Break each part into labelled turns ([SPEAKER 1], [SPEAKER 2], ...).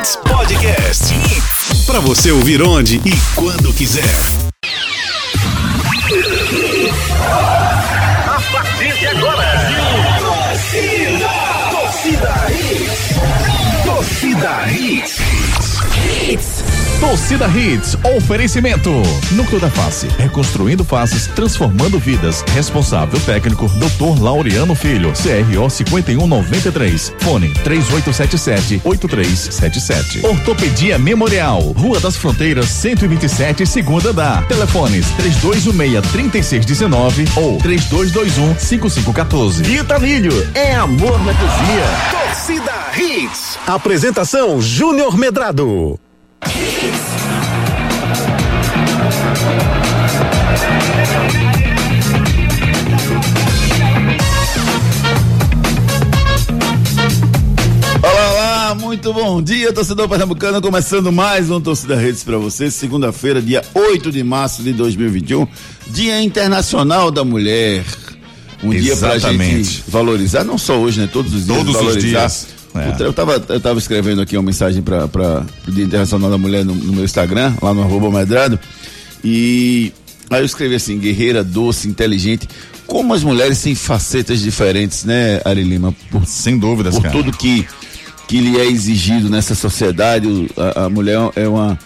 [SPEAKER 1] Hits Podcast. Para você ouvir onde e quando quiser.
[SPEAKER 2] A partir de agora, torcida Hits. Torcida Hits,
[SPEAKER 3] oferecimento. Núcleo da Face, reconstruindo faces, transformando vidas. Responsável técnico, Dr. Laureano Filho, CRO 5193. Fone 3877-8377. Ortopedia Memorial, Rua das Fronteiras, 127, segunda da. Telefones 3216-3619 ou 3221-5514. Vitalírio, é amor na cozinha.
[SPEAKER 1] Torcida Hits. Apresentação Júnior Medrado.
[SPEAKER 4] Olá, olá, muito bom dia, torcedor pernambucano, começando mais um Torcida Redes para você, segunda-feira, dia 8 de março de 2021, Dia Internacional da Mulher. Um dia pra
[SPEAKER 3] Exatamente.
[SPEAKER 4] gente valorizar, não só hoje, né? Todos os dias.
[SPEAKER 3] Todos os
[SPEAKER 4] valorizar.
[SPEAKER 3] dias, é.
[SPEAKER 4] Eu, tava, eu tava escrevendo aqui uma mensagem para o Dia Internacional da Mulher no, no meu Instagram, lá no arroba Medrado, e aí eu escrevi assim, guerreira, doce, inteligente. Como as mulheres têm facetas diferentes, né, Ari Lima? Por
[SPEAKER 3] Sem dúvidas,
[SPEAKER 4] por
[SPEAKER 3] cara.
[SPEAKER 4] tudo que, que lhe é exigido nessa sociedade. A, a mulher é uma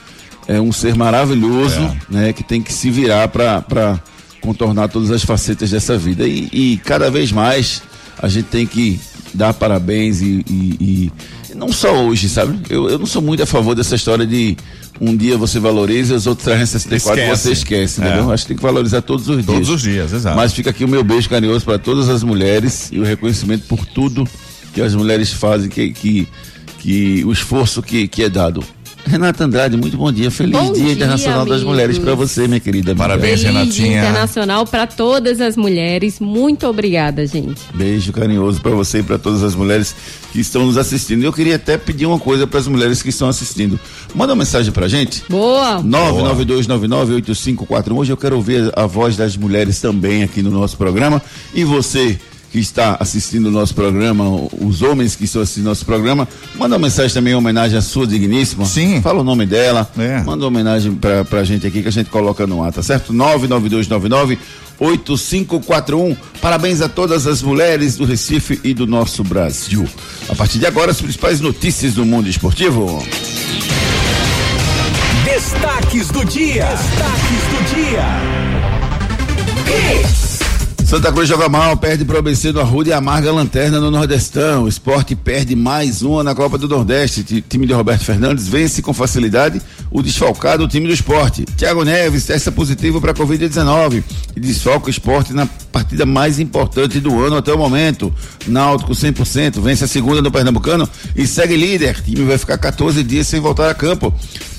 [SPEAKER 4] é um ser maravilhoso,
[SPEAKER 3] É.
[SPEAKER 4] né, que tem que se virar para contornar todas as facetas dessa vida. E, e cada vez mais a gente tem que dar parabéns e, e- e- não só hoje, sabe? Eu, eu não sou muito a favor dessa história de um dia você valoriza e os outros 364
[SPEAKER 3] Esquece.
[SPEAKER 4] você esquece,
[SPEAKER 3] É.
[SPEAKER 4] entendeu? Acho que tem que valorizar todos os dias.
[SPEAKER 3] Todos os dias, exato.
[SPEAKER 4] Mas fica aqui o meu beijo carinhoso para todas as mulheres e o reconhecimento por tudo que as mulheres fazem, que, que, que o esforço que, que é dado. Renata Andrade, muito bom dia. Feliz
[SPEAKER 5] Bom
[SPEAKER 4] Dia
[SPEAKER 5] dia,
[SPEAKER 4] Internacional das
[SPEAKER 5] amigos.
[SPEAKER 4] Mulheres para você, minha querida.
[SPEAKER 3] Parabéns,
[SPEAKER 5] Feliz Dia
[SPEAKER 3] Renatinha.
[SPEAKER 5] Internacional para todas as mulheres. Muito obrigada, gente.
[SPEAKER 4] Beijo carinhoso para você e para todas as mulheres que estão nos assistindo. Eu queria até pedir uma coisa para as mulheres que estão assistindo. Manda uma mensagem pra gente.
[SPEAKER 5] Boa.
[SPEAKER 4] 992998541. Hoje eu quero ouvir a voz das mulheres também aqui no nosso programa. E você que está assistindo o nosso programa, os homens que estão assistindo o nosso programa, manda uma mensagem também em homenagem à sua digníssima.
[SPEAKER 3] Sim.
[SPEAKER 4] Fala o nome dela.
[SPEAKER 3] É.
[SPEAKER 4] Manda uma homenagem pra, pra gente aqui que a gente coloca no ar, tá certo? 99299 8541. Parabéns a todas as mulheres do Recife e do nosso Brasil. A partir de agora, as principais notícias do mundo esportivo.
[SPEAKER 1] Destaques do dia. Destaques do dia.
[SPEAKER 4] Santa Cruz joga mal, perde pro ABC do Arruda e amarga a lanterna no Nordestão. O esporte perde mais uma na Copa do Nordeste. Ti- time de Roberto Fernandes vence com facilidade o desfalcado time do esporte. Thiago Neves testa positivo para Covid-19 e desfalca o esporte na partida mais importante do ano até o momento. Náutico 100%, vence a segunda no Pernambucano e segue líder. O time vai ficar 14 dias sem voltar a campo.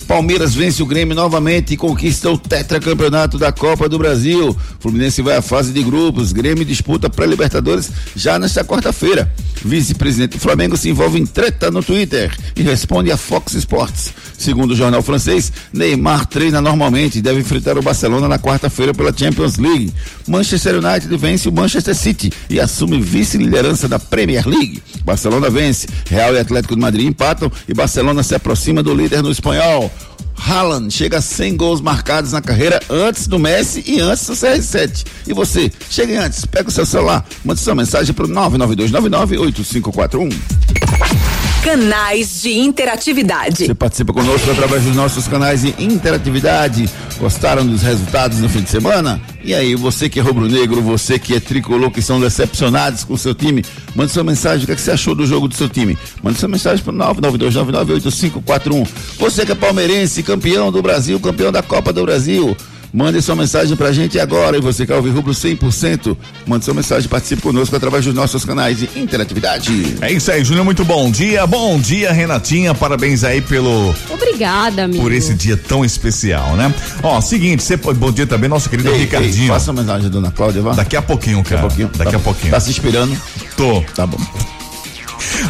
[SPEAKER 4] Palmeiras vence o Grêmio novamente e conquista o tetracampeonato da Copa do Brasil. Fluminense vai à fase de grupos. Grêmio disputa pré-Libertadores já nesta quarta-feira. Vice-presidente do Flamengo se envolve em treta no Twitter e responde a Fox Sports. Segundo o jornal francês, Neymar treina normalmente e deve enfrentar o Barcelona na quarta-feira pela Champions League. Manchester United vence o Manchester City e assume vice-liderança da Premier League. Barcelona vence, Real e Atlético de Madrid empatam e Barcelona se aproxima do líder no espanhol. Haaland chega a 100 gols marcados na carreira antes do Messi e antes do CR7. E você, chegue antes, pega o seu celular, manda sua mensagem para o 992998541.
[SPEAKER 6] Canais de interatividade.
[SPEAKER 4] Você participa conosco através dos nossos canais de interatividade. Gostaram dos resultados no fim de semana? E aí, você que é rubro-negro, você que é tricolor, que são decepcionados com o seu time, mande sua mensagem. O que, é que você achou do jogo do seu time? Mande sua mensagem para o 992998541. Você que é palmeirense, campeão do Brasil, campeão da Copa do Brasil. Mande sua mensagem pra gente agora. E você quer ouvir rubro 100%? Mande sua mensagem, participe conosco através dos nossos canais de interatividade.
[SPEAKER 3] É isso aí, Júnior. Muito bom dia. Bom dia, Renatinha. Parabéns aí pelo
[SPEAKER 5] Obrigada, amigo.
[SPEAKER 3] por esse dia tão especial, né? Ó, seguinte, você pode bom dia também, nosso querido
[SPEAKER 4] Ei, ei,
[SPEAKER 3] Ricardinho.
[SPEAKER 4] faça uma mensagem dona Cláudia, vá.
[SPEAKER 3] Daqui a pouquinho, cara.
[SPEAKER 4] Daqui a pouquinho.
[SPEAKER 3] Daqui
[SPEAKER 4] Tá-
[SPEAKER 3] a pouquinho.
[SPEAKER 4] Tá se inspirando?
[SPEAKER 3] Tô.
[SPEAKER 4] Tá bom.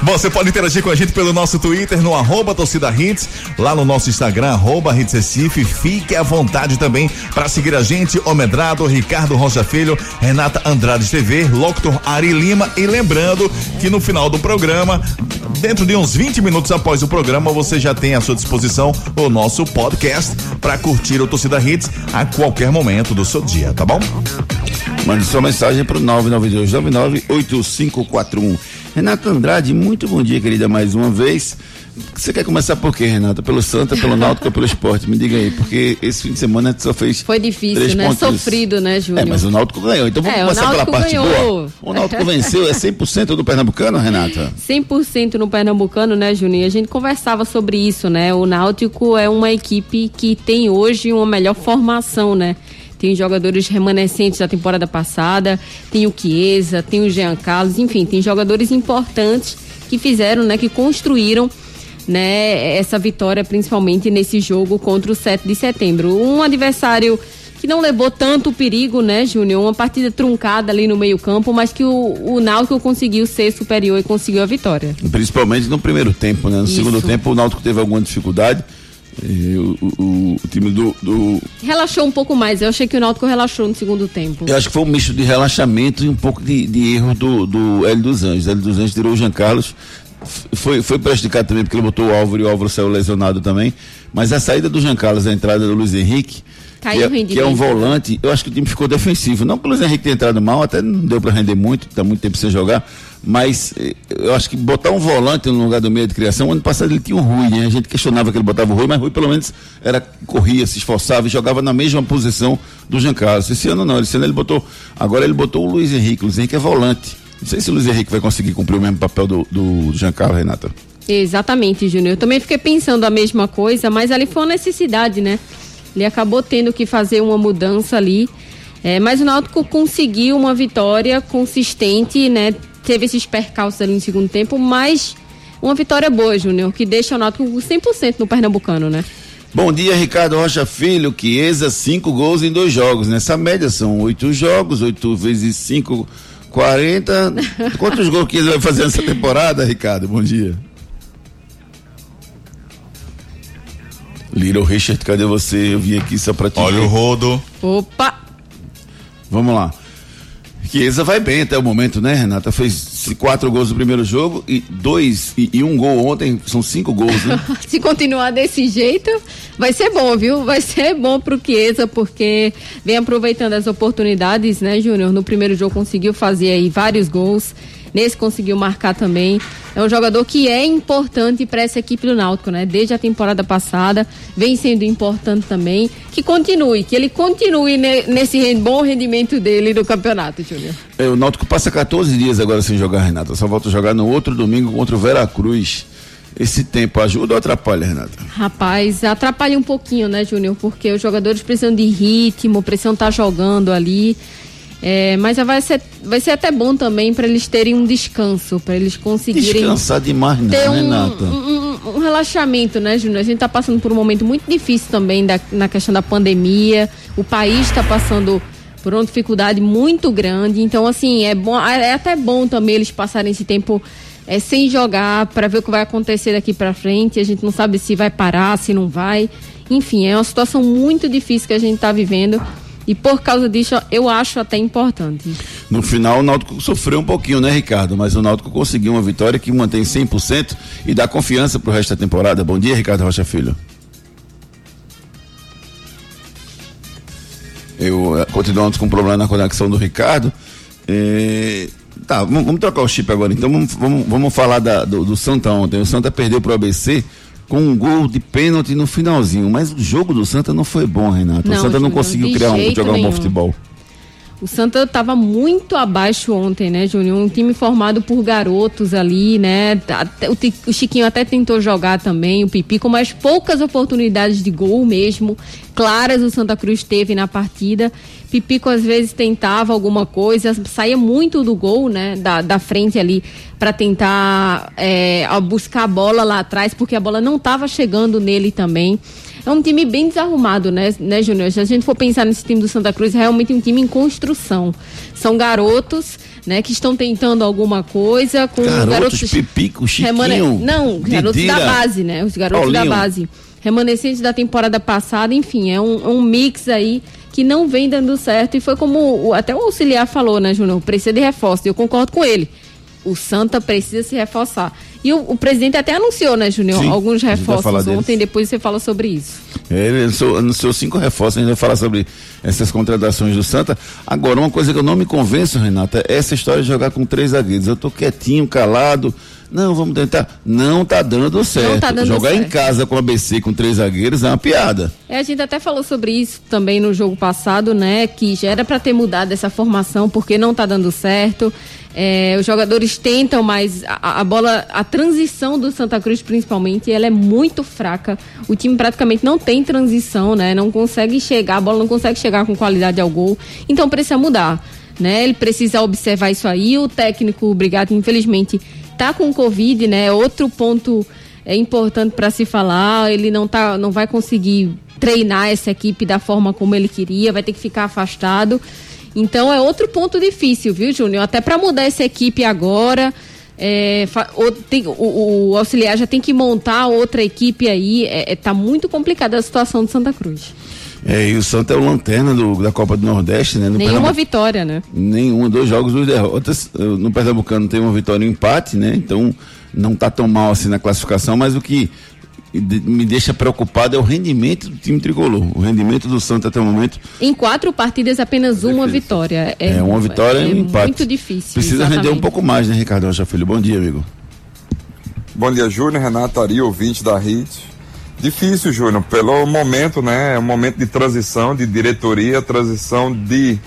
[SPEAKER 3] Bom, você pode interagir com a gente pelo nosso Twitter, no arroba torcida hits, lá no nosso Instagram, arroba hits Recife. Fique à vontade também para seguir a gente, Omedrado, Ricardo Rocha Filho, Renata Andrade TV, Locutor Ari Lima. E lembrando que no final do programa, dentro de uns 20 minutos após o programa, você já tem à sua disposição o nosso podcast para curtir o Torcida Hits a qualquer momento do seu dia, tá bom?
[SPEAKER 4] Mande sua mensagem para o 992998541. Renata Andrade, muito bom dia, querida, mais uma vez. Você quer começar por quê, Renata? Pelo Santa, pelo Náutico ou pelo esporte? Me diga aí, porque esse fim de semana só fez.
[SPEAKER 5] Foi difícil, né?
[SPEAKER 4] pontos.
[SPEAKER 5] Sofrido, né, Júnior?
[SPEAKER 4] É, mas o Náutico ganhou. Então vamos
[SPEAKER 5] É,
[SPEAKER 4] começar pela parte
[SPEAKER 5] ganhou.
[SPEAKER 4] boa. O Náutico venceu, é 100% do Pernambucano, Renata?
[SPEAKER 5] 100% no Pernambucano, né, Juninho? A gente conversava sobre isso, né? O Náutico é uma equipe que tem hoje uma melhor formação, né? Tem jogadores remanescentes da temporada passada, tem o Chiesa, tem o Jean Carlos, enfim, tem jogadores importantes que fizeram, né, que construíram né, essa vitória, principalmente nesse jogo contra o 7 de setembro. Um adversário que não levou tanto perigo, né, Júnior? Uma partida truncada ali no meio-campo, mas que o, o Náutico conseguiu ser superior e conseguiu a vitória.
[SPEAKER 4] Principalmente no primeiro tempo, né? No
[SPEAKER 5] Isso.
[SPEAKER 4] segundo tempo o Náutico teve alguma dificuldade. O, o- o time do, do-
[SPEAKER 5] Relaxou um pouco mais. Eu achei que o Náutico relaxou no segundo tempo.
[SPEAKER 4] Eu acho que foi um misto de relaxamento e um pouco de, de erro do, do Hélio dos Anjos. Hélio dos Anjos tirou o Jean Carlos. Foi, foi prejudicado também porque ele botou o Álvaro e o Álvaro saiu lesionado também. Mas a saída do Jean Carlos, a entrada do Luiz Henrique,
[SPEAKER 5] Caiu
[SPEAKER 4] que,
[SPEAKER 5] o
[SPEAKER 4] é, que é um volante, eu acho que o time ficou defensivo. Não pelo Luiz Henrique ter entrado mal, até não deu para render muito, tá muito tempo sem jogar. Mas eh, eu acho que botar um volante no lugar do meio de criação, ano passado ele tinha um Rui, né? A gente questionava que ele botava o Rui, mas o Rui pelo menos era, corria, se esforçava e jogava na mesma posição do Jean Carlos. Esse ano não, esse ano ele botou. Agora ele botou o Luiz Henrique. O Luiz Henrique é volante. Não sei se o Luiz Henrique vai conseguir cumprir o mesmo papel do, do Jean Carlos, Renata.
[SPEAKER 5] Exatamente, Júnior. Eu também fiquei pensando a mesma coisa, mas ali foi uma necessidade, né? Ele acabou tendo que fazer uma mudança ali. É, mas o Náutico conseguiu uma vitória consistente, né? Teve esses percalços ali no segundo tempo, mas uma vitória boa, Júnior, que deixa o Náutico com 100% no Pernambucano, né?
[SPEAKER 4] Bom dia, Ricardo Rocha Filho. Chiesa, cinco gols em dois jogos. Nessa média são oito jogos, oito vezes cinco, quarenta. Quantos gols Chiesa vai fazer nessa temporada, Ricardo? Bom dia. Little Richard, cadê você? Eu vim aqui só pra te
[SPEAKER 3] Olha
[SPEAKER 4] ver.
[SPEAKER 3] o rodo.
[SPEAKER 5] Opa!
[SPEAKER 4] Vamos lá. Chiesa vai bem até o momento, né, Renata? Fez quatro gols no primeiro jogo e dois e, e um gol ontem. São cinco gols, né?
[SPEAKER 5] Se continuar desse jeito, vai ser bom, viu? Vai ser bom pro Chiesa, porque vem aproveitando as oportunidades, né, Júnior? No primeiro jogo conseguiu fazer aí vários gols. Nesse conseguiu marcar também. É um jogador que é importante para essa equipe do Náutico, né? Desde a temporada passada, vem sendo importante também. Que continue, que ele continue ne- nesse bom rendimento dele do campeonato, Júnior.
[SPEAKER 4] É, o Náutico passa 14 dias agora sem jogar, Renata. Só volta a jogar no outro domingo contra o Veracruz. Esse tempo ajuda ou atrapalha, Renata?
[SPEAKER 5] Rapaz, atrapalha um pouquinho, né, Júnior? Porque os jogadores precisam de ritmo, precisam estar jogando ali. É, mas vai ser, vai ser até bom também para eles terem um descanso, para eles conseguirem
[SPEAKER 4] Descansar demais, não,
[SPEAKER 5] ter um,
[SPEAKER 4] Renata.
[SPEAKER 5] um- um- um relaxamento, né, Júnior? A gente está passando por um momento muito difícil também da- na questão da pandemia. O país está passando por uma dificuldade muito grande. Então, assim, é bom, é até bom também eles passarem esse tempo é, sem jogar para ver o que vai acontecer daqui para frente. A gente não sabe se vai parar, se não vai. Enfim, é uma situação muito difícil que a gente está vivendo. E por causa disso, eu acho até importante.
[SPEAKER 4] No final, o Náutico sofreu um pouquinho, né, Ricardo? Mas o Náutico conseguiu uma vitória que mantém 100% e dá confiança pro resto da temporada. Bom dia, Ricardo Rocha Filho. Eu eh, continuamos com um problema na conexão do Ricardo. Eh, tá, vamos, vamos trocar o chip agora. Então vamos, vamos, vamos falar da- do, do Santa ontem. O Santa perdeu pro ABC com um gol de pênalti no finalzinho. Mas o jogo do Santa não foi bom, Renato.
[SPEAKER 5] Não,
[SPEAKER 4] o Santa não conseguiu criar um, jogar um bom futebol.
[SPEAKER 5] O Santa estava muito abaixo ontem, né, Júnior? Um time formado por garotos ali, né? Até- o, o Chiquinho até tentou jogar também, o Pipico, mas poucas oportunidades de gol mesmo. Claras o Santa Cruz teve na partida. Pipico às vezes tentava alguma coisa, saía muito do gol, né? Da, da frente ali para tentar é, buscar a bola lá atrás, porque a bola não estava chegando nele também. É um time bem desarrumado, né, né, Júnior? Se a gente for pensar nesse time do Santa Cruz, é realmente um time em construção. São garotos, né, que estão tentando alguma coisa com
[SPEAKER 4] Garotos,
[SPEAKER 5] garotos
[SPEAKER 4] Pipico, Chiquinho,
[SPEAKER 5] remane- Não, garotos
[SPEAKER 4] Didira,
[SPEAKER 5] da base, né? Os garotos
[SPEAKER 4] Paulinho.
[SPEAKER 5] da base. Remanescentes da temporada passada, enfim, é um, é um mix aí que não vem dando certo. E foi como o- até o auxiliar falou, né, Júnior? Precisa de reforço. E eu concordo com ele. O Santa precisa se reforçar. E o, o presidente até anunciou, né, Júnior? Alguns reforços
[SPEAKER 4] deles.
[SPEAKER 5] ontem, depois você fala sobre isso.
[SPEAKER 4] Ele anunciou, anunciou cinco reforços, a gente vai falar sobre essas contratações do Santa. Agora, uma coisa que eu não me convenço, Renata, é essa história de jogar com três zagueiros. Eu tô quietinho, calado. Não, vamos tentar. Não tá dando certo.
[SPEAKER 5] tá dando
[SPEAKER 4] jogar em
[SPEAKER 5] certo.
[SPEAKER 4] casa com a ABC com três zagueiros é uma piada.
[SPEAKER 5] É, a gente até falou sobre isso também no jogo passado, né? Que já era para ter mudado essa formação porque não tá dando certo. É, os jogadores tentam, mas a, a bola, a transição do Santa Cruz principalmente, ela é muito fraca. O time praticamente não tem transição, né? Não consegue chegar, a bola não consegue chegar com qualidade ao gol. Então precisa mudar, né? Ele precisa observar isso aí. O técnico, o Brigado, infelizmente, tá com Covid, né? Outro ponto é importante para se falar. Ele não tá, não vai conseguir treinar essa equipe da forma como ele queria, vai ter que ficar afastado. Então é outro ponto difícil, viu, Júnior? Até para mudar essa equipe agora. é, o, tem- o- o auxiliar já tem que montar outra equipe aí. É, é, tá muito complicada a situação do Santa Cruz.
[SPEAKER 4] É, e o Santa é o lanterna do- da Copa do Nordeste, né? No
[SPEAKER 5] Nenhuma
[SPEAKER 4] Pernambu-
[SPEAKER 5] vitória, né?
[SPEAKER 4] Nenhuma, dois jogos, duas derrotas. No Pernambucano tem uma vitória e um empate, né? Então não tá tão mal assim na classificação, mas o que me deixa preocupado é o rendimento do time tricolor. O rendimento do Santa até o momento
[SPEAKER 5] Em quatro partidas, apenas uma vitória.
[SPEAKER 4] é, uma vitória
[SPEAKER 5] é
[SPEAKER 4] e um empate.
[SPEAKER 5] muito difícil.
[SPEAKER 4] Precisa render um
[SPEAKER 5] exatamente.
[SPEAKER 4] pouco mais, né, Ricardo Rocha Filho? Bom dia, amigo.
[SPEAKER 6] Bom dia, Júnior, Renato Ari, ouvinte da HIT. Difícil, Júnior, pelo momento, né? É um momento de transição de diretoria, transição de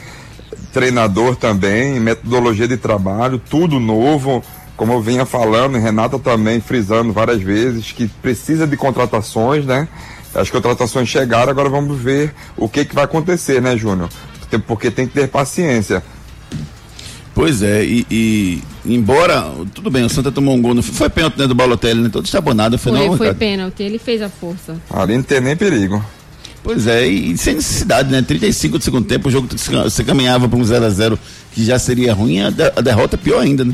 [SPEAKER 6] treinador também, metodologia de trabalho, tudo novo. Como eu vinha falando, e Renata também frisando várias vezes, que precisa de contratações, né? As contratações chegaram, agora vamos ver o que, que vai acontecer, né, Júnior? Porque tem que ter paciência.
[SPEAKER 4] Pois é, e, e embora. Tudo bem, o Santa tomou um gol no. Foi pênalti né, do Balotelli, né? Todo estabonado, foi,
[SPEAKER 5] Foi,
[SPEAKER 4] não,
[SPEAKER 5] foi pênalti, ele fez a força.
[SPEAKER 6] Ali não tem nem perigo.
[SPEAKER 4] Pois é, e, e sem necessidade, né? 35 do segundo tempo, o jogo se- você caminhava para um 0x0 que já seria ruim, a, de- a derrota é pior ainda, né?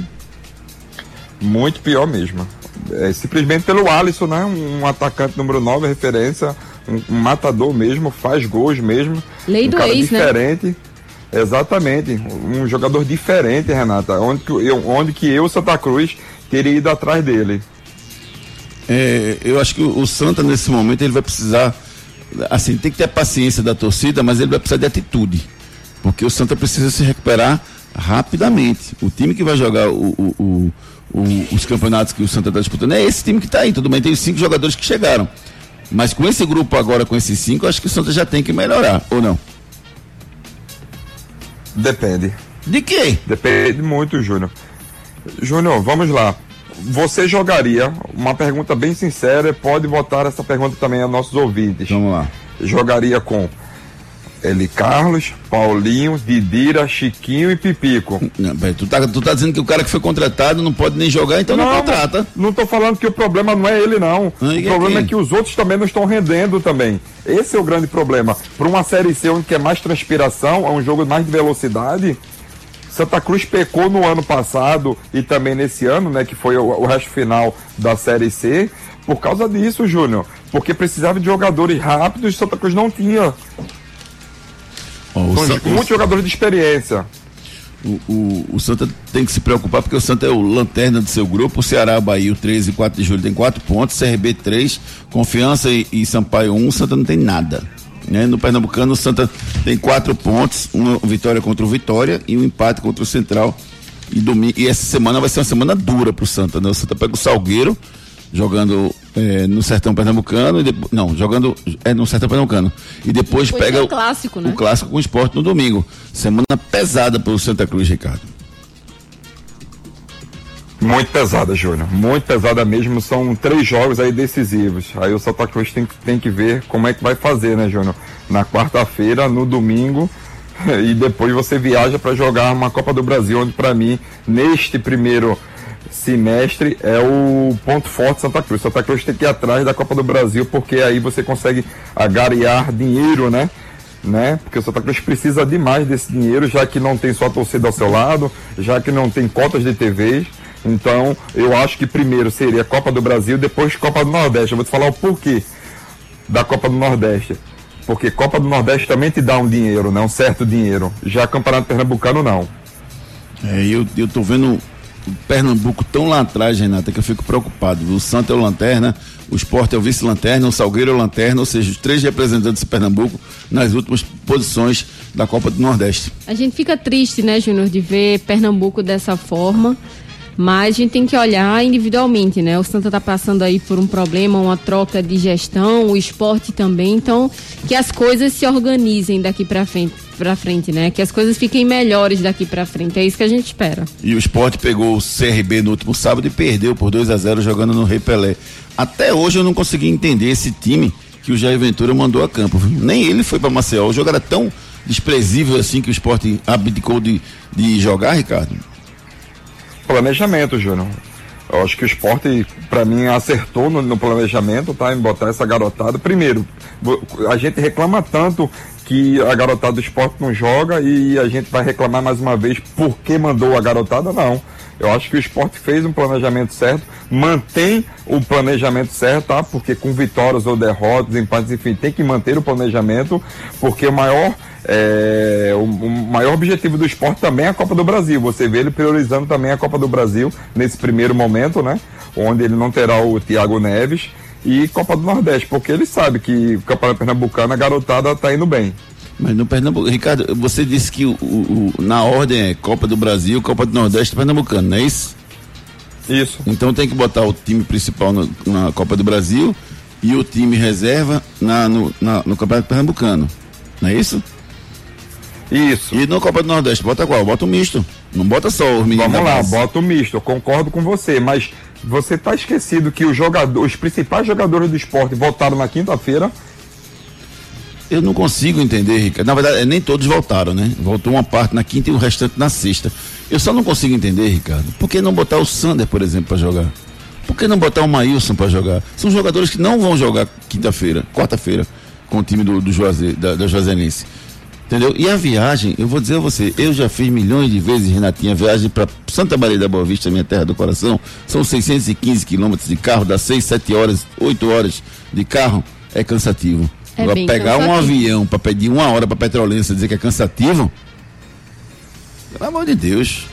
[SPEAKER 6] Muito pior mesmo. É, simplesmente pelo Alisson, né? Um, atacante número 9, referência, um, um matador mesmo, faz gols mesmo.
[SPEAKER 5] Lei
[SPEAKER 6] um
[SPEAKER 5] do
[SPEAKER 6] cara
[SPEAKER 5] ex, né?
[SPEAKER 6] Exatamente. Um jogador diferente, Renata. Onde que eu, onde que eu, Santa Cruz, teria ido atrás dele.
[SPEAKER 4] É, eu acho que o, Santa, nesse momento, ele vai precisar. Assim, tem que ter paciência da torcida, mas ele vai precisar de atitude. Porque o Santa precisa se recuperar rapidamente. O time que vai jogar o- o- o- os campeonatos que o Santa está disputando é esse time que está aí. Tudo bem, tem os cinco jogadores que chegaram. Mas com esse grupo agora, com esses cinco, acho que o Santa já tem que melhorar, ou não?
[SPEAKER 6] Depende.
[SPEAKER 4] De quê?
[SPEAKER 6] Depende muito, Júnior. Júnior, vamos lá. Você jogaria, uma pergunta bem sincera, pode botar essa pergunta também aos nossos ouvintes.
[SPEAKER 4] Vamos lá.
[SPEAKER 6] Jogaria com Eli Carlos, Paulinho, Didira, Chiquinho e Pipico.
[SPEAKER 4] Não, tu, tá, tu tá dizendo que o cara que foi contratado não pode nem jogar, então não, contrata.
[SPEAKER 6] Não tô falando que o problema não é ele, não. O problema
[SPEAKER 4] quem?
[SPEAKER 6] é que os outros também não estão rendendo também. Esse é o grande problema. Para uma Série C onde é mais transpiração, é um jogo mais de velocidade. Santa Cruz pecou no ano passado e também nesse ano, né, que foi o, o resto final da Série C, por causa disso, Júnior. Porque precisava de jogadores rápidos e Santa Cruz não tinha.
[SPEAKER 4] Ó, o,
[SPEAKER 6] São
[SPEAKER 4] San-
[SPEAKER 6] muitos jogadores de experiência.
[SPEAKER 4] o, o, o Santa tem que se preocupar porque o Santa é o lanterna do seu grupo. O Ceará, Bahia, o 13 e 4 de julho tem 4 pontos. CRB 3, Confiança e, e Sampaio 1. O Santa não tem nada. Né? No Pernambucano, o Santa tem 4 pontos. Uma vitória contra o Vitória e um empate contra o Central. E, domingo, e essa semana vai ser uma semana dura pro Santa. Né? O Santa pega o Salgueiro jogando eh, no Sertão Pernambucano. E depois, não, jogando é, no Sertão Pernambucano. E depois,
[SPEAKER 5] Depois
[SPEAKER 4] pega
[SPEAKER 5] tem
[SPEAKER 4] o
[SPEAKER 5] o clássico, né?
[SPEAKER 4] o clássico com o esporte no domingo. Semana pesada pro Santa Cruz, Ricardo.
[SPEAKER 6] Muito pesada, Júnior. Muito pesada mesmo. São três jogos aí decisivos. Aí o Santa Cruz tem, que- tem que ver como é que vai fazer, né, Júnior? Na quarta-feira, no domingo. E depois você viaja para jogar uma Copa do Brasil, onde para mim, neste primeiro semestre é o ponto forte de Santa Cruz. Santa Cruz tem que ir atrás da Copa do Brasil, porque aí você consegue agariar dinheiro, né? né? Porque o Santa Cruz precisa demais desse dinheiro, já que não tem só torcida ao seu lado, já que não tem cotas de TVs. Então, eu acho que primeiro seria Copa do Brasil, depois Copa do Nordeste. Eu vou te falar o porquê da Copa do Nordeste. Porque Copa do Nordeste também te dá um dinheiro, né? Um certo dinheiro. Já Campeonato Pernambucano não.
[SPEAKER 4] É, eu, eu tô vendo Pernambuco tão lá atrás, Renata, que eu fico preocupado. O Santa é o Lanterna, o Sport é o vice-lanterna, o Salgueiro é o Lanterna, ou seja, os três representantes de Pernambuco nas últimas posições da Copa do Nordeste.
[SPEAKER 5] A gente fica triste, né, Júnior, de ver Pernambuco dessa forma. Mas a gente tem que olhar individualmente, né? O Santa está passando aí por um problema, uma troca de gestão, o esporte também. Então, que as coisas se organizem daqui para frente, para frente, né? Que as coisas fiquem melhores daqui para frente. É isso que a gente espera.
[SPEAKER 4] E o esporte pegou o CRB no último sábado e perdeu por 2 a 0 jogando no Rei Pelé. Até hoje eu não consegui entender esse time que o Jair Ventura mandou a campo. Nem ele foi para Maceió. O jogo era tão desprezível assim que o esporte abdicou de, de jogar, Ricardo
[SPEAKER 6] planejamento, Júnior. Eu acho que o esporte, para mim, acertou no, no, planejamento, tá? Em botar essa garotada. Primeiro, a gente reclama tanto que a garotada do esporte não joga e a gente vai reclamar mais uma vez por que mandou a garotada, não. Eu acho que o esporte fez um planejamento certo, mantém o planejamento certo, tá? Porque com vitórias ou derrotas, empates, enfim, tem que manter o planejamento, porque o maior é, o, o, maior objetivo do esporte também é a Copa do Brasil. Você vê ele priorizando também a Copa do Brasil nesse primeiro momento, né? Onde ele não terá o Thiago Neves e Copa do Nordeste, porque ele sabe que o Campeonato Pernambucano a garotada está indo bem.
[SPEAKER 4] Mas no Pernambuco, Ricardo, você disse que o, o, na ordem é Copa do Brasil, Copa do Nordeste e Pernambucano, não é isso?
[SPEAKER 6] Isso.
[SPEAKER 4] Então tem que botar o time principal no, na Copa do Brasil e o time reserva na, no, na, no Campeonato Pernambucano, não é isso?
[SPEAKER 6] Isso.
[SPEAKER 4] E no Copa do Nordeste, bota qual? Bota o misto. Não bota só os meninos.
[SPEAKER 6] Vamos lá, bota o misto. Eu concordo com você, mas você tá esquecido que os jogadores, os principais jogadores do esporte voltaram na quinta-feira.
[SPEAKER 4] Eu não consigo entender, Ricardo. Na verdade, nem todos voltaram, né? Voltou uma parte na quinta e o restante na sexta. Eu só não consigo entender, Ricardo. Por que não botar o Sander, por exemplo, para jogar? Por que não botar o Maílson para jogar? São jogadores que não vão jogar quinta-feira, quarta-feira, com o time do, do Juaze, da, da Juazeirense. Entendeu? E a viagem, eu vou dizer a você, eu já fiz milhões de vezes, Renatinha, viagem para Santa Maria da Boa Vista, minha terra do coração. São 615 quilômetros de carro, dá 6, 7 horas, 8 horas de carro, é cansativo. É Agora, pegar cansativo. um avião para pedir uma hora para Petrolense dizer que é cansativo, pelo amor de Deus.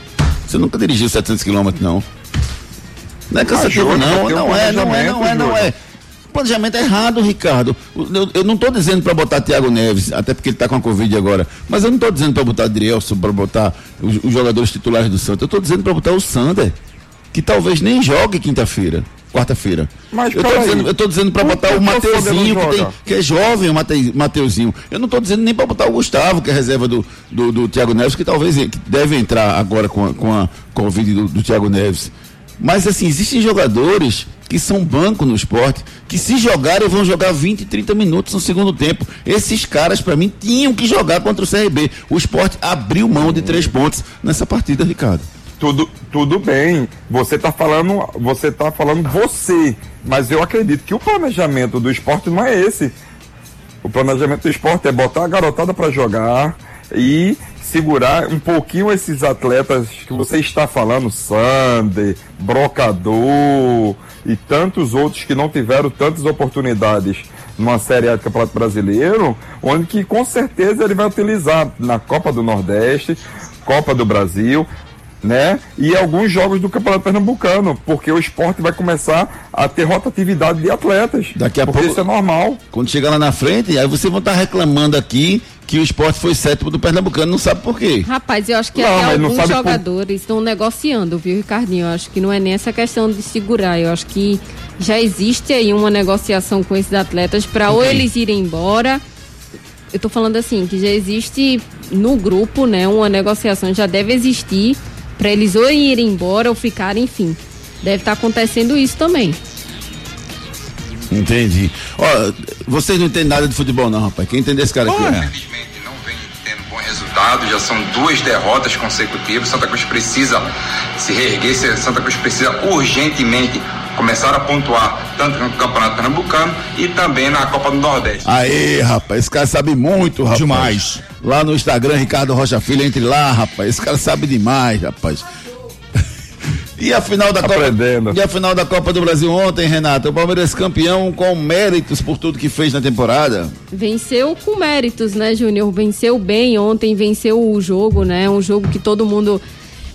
[SPEAKER 4] Você nunca dirigiu 700 quilômetros, não. Não é cansativo, não. Não é, não é, não é, não é planejamento errado, Ricardo. Eu, eu não estou dizendo para botar Thiago Neves, até porque ele está com a Covid agora, mas eu não estou dizendo para botar Adrielson, para botar os, os, jogadores titulares do Santos. Eu estou dizendo para botar o Sander, que talvez nem jogue quinta-feira, quarta-feira. Mas eu estou dizendo, eu tô dizendo para botar o Mateuzinho, que, tem, que, é jovem, o Mate, Mateuzinho. Eu não estou dizendo nem para botar o Gustavo, que é reserva do, do, do Thiago Neves, que talvez que deve entrar agora com a, com a Covid do, do Thiago Neves. Mas assim, existem jogadores que são banco no esporte, que se jogarem vão jogar 20, 30 minutos no segundo tempo. Esses caras, para mim, tinham que jogar contra o CRB. O esporte abriu mão de três pontos nessa partida, Ricardo.
[SPEAKER 6] Tudo, tudo bem. Você está falando, você tá falando você, mas eu acredito que o planejamento do esporte não é esse. O planejamento do esporte é botar a garotada para jogar e segurar um pouquinho esses atletas que você está falando, Sander, Brocador, e tantos outros que não tiveram tantas oportunidades numa Série A do Campeonato Brasileiro, onde que com certeza ele vai utilizar na Copa do Nordeste, Copa do Brasil, né? E alguns jogos do Campeonato Pernambucano, porque o esporte vai começar a ter rotatividade de atletas.
[SPEAKER 4] Daqui a pouco isso é normal. Quando chegar lá na frente, aí vocês vão estar reclamando aqui que o esporte foi sétimo do Pernambucano, não sabe por quê.
[SPEAKER 5] Rapaz, eu acho que não, até alguns jogadores por... estão negociando, viu, Ricardinho? Eu acho que não é nem essa questão de segurar, eu acho que já existe aí uma negociação com esses atletas para okay. ou eles irem embora. Eu tô falando assim, que já existe no grupo, né, uma negociação, já deve existir para eles ou irem embora ou ficarem, enfim. Deve estar tá acontecendo isso também.
[SPEAKER 4] Entendi. Ó, vocês não entendem nada de futebol não, rapaz. Quem entende esse cara aqui? É.
[SPEAKER 7] resultado, já são duas derrotas consecutivas. Santa Cruz precisa se reerguer, Santa Cruz precisa urgentemente começar a pontuar tanto no Campeonato Pernambucano e também na Copa do Nordeste.
[SPEAKER 4] Aê, rapaz, esse cara sabe muito, rapaz.
[SPEAKER 3] Demais.
[SPEAKER 4] Lá no Instagram, Ricardo Rocha Filho, entre lá, rapaz. Esse cara sabe demais, rapaz. E a final da
[SPEAKER 6] Aprendendo.
[SPEAKER 4] Copa, e a final da Copa do Brasil ontem, Renato, o Palmeiras campeão com méritos por tudo que fez na temporada.
[SPEAKER 5] Venceu com méritos, né, Júnior? Venceu bem ontem, venceu o jogo, né? Um jogo que todo mundo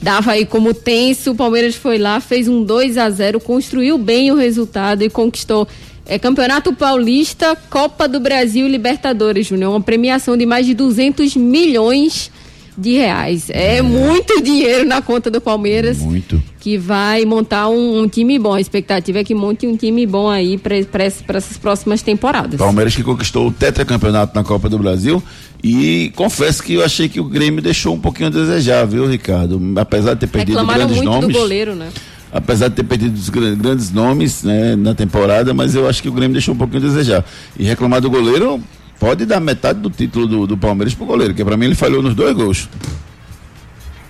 [SPEAKER 5] dava aí como tenso. O Palmeiras foi lá, fez um 2 a 0 construiu bem o resultado e conquistou é, Campeonato Paulista, Copa do Brasil e Libertadores, Júnior. Uma premiação de mais de 200 milhões de reais. É, muito dinheiro na conta do Palmeiras.
[SPEAKER 4] Muito.
[SPEAKER 5] Que vai montar um, um time bom. A expectativa é que monte um time bom aí para essas próximas temporadas.
[SPEAKER 4] Palmeiras que conquistou o tetracampeonato na Copa do Brasil. E confesso que eu achei que o Grêmio deixou um pouquinho a desejar, viu, Ricardo? Apesar de ter perdido
[SPEAKER 5] Reclamaram
[SPEAKER 4] grandes nomes.
[SPEAKER 5] goleiro, né?
[SPEAKER 4] apesar de ter perdido os gran- grandes nomes né, na temporada, mas eu acho que o Grêmio deixou um pouquinho a desejar. E reclamar do goleiro pode dar metade do título do, do Palmeiras pro goleiro, que pra mim ele falhou nos dois gols.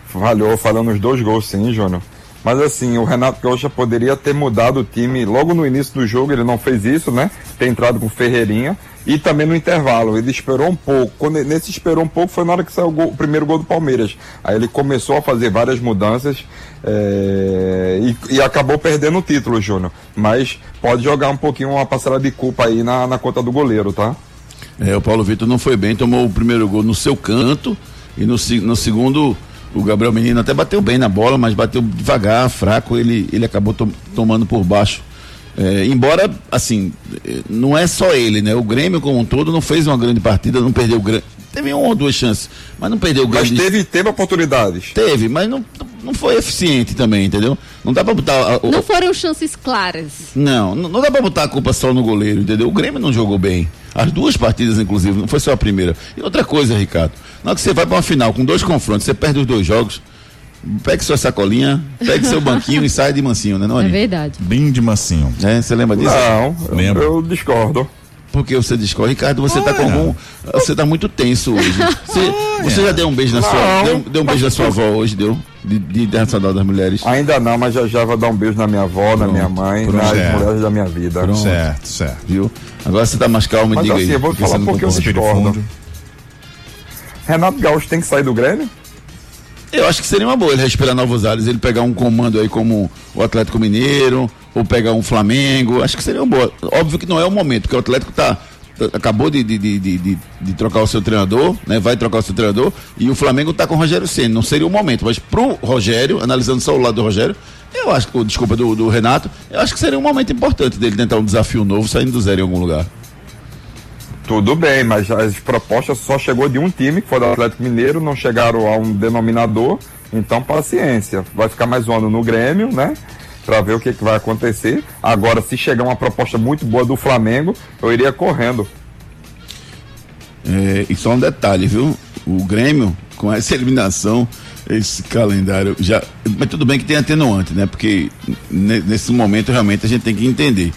[SPEAKER 6] Falhou, falando os dois gols, sim, Júnior. Mas assim, o Renato Gaúcha poderia ter mudado o time logo no início do jogo, ele não fez isso, né? Ter entrado com Ferreirinha e também no intervalo. Ele esperou um pouco. Quando ele, nesse esperou um pouco foi na hora que saiu o, gol- o primeiro gol do Palmeiras. Aí ele começou a fazer várias mudanças é, e, e acabou perdendo o título, Júnior. Mas pode jogar um pouquinho uma parcela de culpa aí na, na conta do goleiro, tá?
[SPEAKER 4] É, o Paulo Vitor não foi bem, tomou o primeiro gol no seu canto e no, no segundo o Gabriel Menino até bateu bem na bola, mas bateu devagar, fraco, ele, ele acabou tom- tomando por baixo. É, embora, assim, eh, não é só ele, né? O Grêmio como um todo não fez uma grande partida, não perdeu grande. Teve uma ou duas chances, mas não perdeu
[SPEAKER 6] Mas
[SPEAKER 4] grande.
[SPEAKER 6] teve, teve oportunidades.
[SPEAKER 4] Teve, mas não, não foi eficiente também, entendeu? Não dá pra botar. a- o-
[SPEAKER 5] Não foram chances claras.
[SPEAKER 4] não, não não dá pra botar a culpa só no goleiro, entendeu? O Grêmio não jogou bem. As duas partidas, inclusive, não foi só a primeira. E outra coisa, Ricardo, na hora que você vai pra uma final com dois confrontos, você perde os dois jogos, pegue sua sacolinha, pegue seu banquinho e sai de mansinho, né, não,
[SPEAKER 5] É verdade.
[SPEAKER 3] Bem de mansinho.
[SPEAKER 4] É, você lembra disso?
[SPEAKER 6] Não, eu,
[SPEAKER 3] Lembro.
[SPEAKER 6] eu discordo.
[SPEAKER 4] Porque você discorre, Ricardo, você tá com algum. Você tá muito tenso hoje. Você, você já deu um beijo na sua.
[SPEAKER 6] Não,
[SPEAKER 4] Deu, deu um beijo na sua avó hoje, deu? De, de Internacional das Mulheres.
[SPEAKER 6] Ainda não, mas já já vou dar um beijo na minha avó, na minha mãe,
[SPEAKER 4] pronto.
[SPEAKER 6] nas
[SPEAKER 3] É.
[SPEAKER 6] mulheres da minha vida.
[SPEAKER 4] Pronto.
[SPEAKER 3] Certo, certo.
[SPEAKER 4] Viu? Agora você tá mais calmo e diga
[SPEAKER 6] assim,
[SPEAKER 4] aí.
[SPEAKER 6] eu vou
[SPEAKER 4] porque
[SPEAKER 6] falar porque eu discordo. Renato Gaúcho tem que sair do Grêmio?
[SPEAKER 4] Eu acho que seria uma boa ele respirar novos ares, ele pegar um comando aí como o Atlético Mineiro, ou pegar um Flamengo. Acho que seria uma boa. Óbvio que não é o momento, porque o Atlético tá. Acabou de, de, de, de, de- trocar o seu treinador, né? Vai trocar o seu treinador, e o Flamengo tá com o Rogério Senna. Não seria o momento, mas pro Rogério, analisando só o lado do Rogério, eu acho que, desculpa, do, do Renato, eu acho que seria um momento importante dele tentar um desafio novo, saindo do zero em algum lugar.
[SPEAKER 6] Tudo bem, mas as propostas só chegou de um time, que foi do Atlético Mineiro, não chegaram a um denominador, então paciência. Vai ficar mais um ano no Grêmio, né? Pra ver o que, que vai acontecer. Agora, se chegar uma proposta muito boa do Flamengo, eu iria correndo.
[SPEAKER 4] É, e só um detalhe, viu? O Grêmio, com essa eliminação, esse calendário já. Mas tudo bem que tem atenuante, né? Porque ne- nesse momento realmente a gente tem que entender.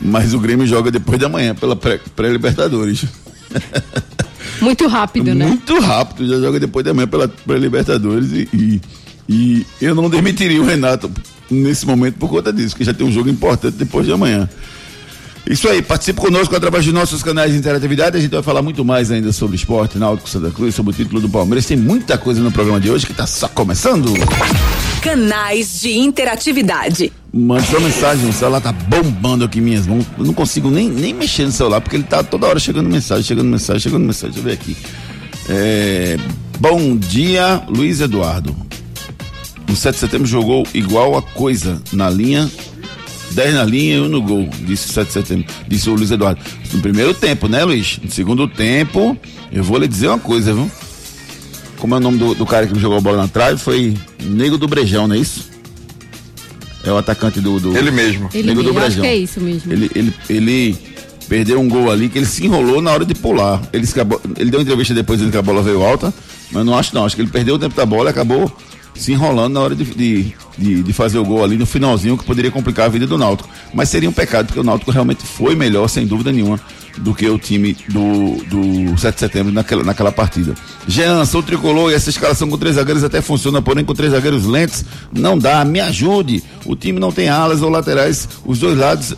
[SPEAKER 4] Mas o Grêmio joga depois da manhã pela pré- pré-Libertadores.
[SPEAKER 5] Muito rápido, né?
[SPEAKER 4] Muito rápido, já joga depois da manhã pela pré-Libertadores e, e, e eu não demitiria o Renato nesse momento por conta disso, que já tem um jogo importante depois de amanhã. Isso aí, participe conosco através dos nossos canais de interatividade. A gente vai falar muito mais ainda sobre esporte, Náutico Santa Cruz, sobre o título do Palmeiras. Tem muita coisa no programa de hoje que está só começando.
[SPEAKER 8] Canais de interatividade.
[SPEAKER 4] Mande sua mensagem, o celular tá bombando aqui minhas mãos. Eu não consigo nem, nem mexer no celular, porque ele tá toda hora chegando mensagem, chegando mensagem, chegando mensagem. Deixa eu ver aqui. É, bom dia, Luiz Eduardo. No 7 de setembro jogou igual a coisa na linha. 10 na linha e 1 no gol, disse o 7 de setembro, disse o Luiz Eduardo. No primeiro tempo, né, Luiz? No segundo tempo, eu vou lhe dizer uma coisa, viu? Como é o nome do, do cara que jogou a bola na trave? Foi Nego do Brejão, não é isso? É o atacante do. do
[SPEAKER 6] Ele mesmo.
[SPEAKER 5] Ele
[SPEAKER 4] Nego do
[SPEAKER 5] mesmo, eu acho
[SPEAKER 4] Brejão.
[SPEAKER 5] que é isso mesmo.
[SPEAKER 4] Ele, ele, ele perdeu um gol ali que ele se enrolou na hora de pular. Ele, acabou- ele deu uma entrevista depois dizendo que a bola veio alta, mas não acho não. Acho que ele perdeu o tempo da bola e acabou se enrolando na hora de, de, de, de fazer o gol ali no finalzinho, que poderia complicar a vida do Náutico. Mas seria um pecado, porque o Náutico realmente foi melhor, sem dúvida nenhuma, do que o time do, do 7 de setembro naquela, naquela partida. Jean, sou tricolor e essa escalação com três zagueiros até funciona, porém com três zagueiros lentos não dá. Me ajude. O time não tem alas ou laterais, os dois lados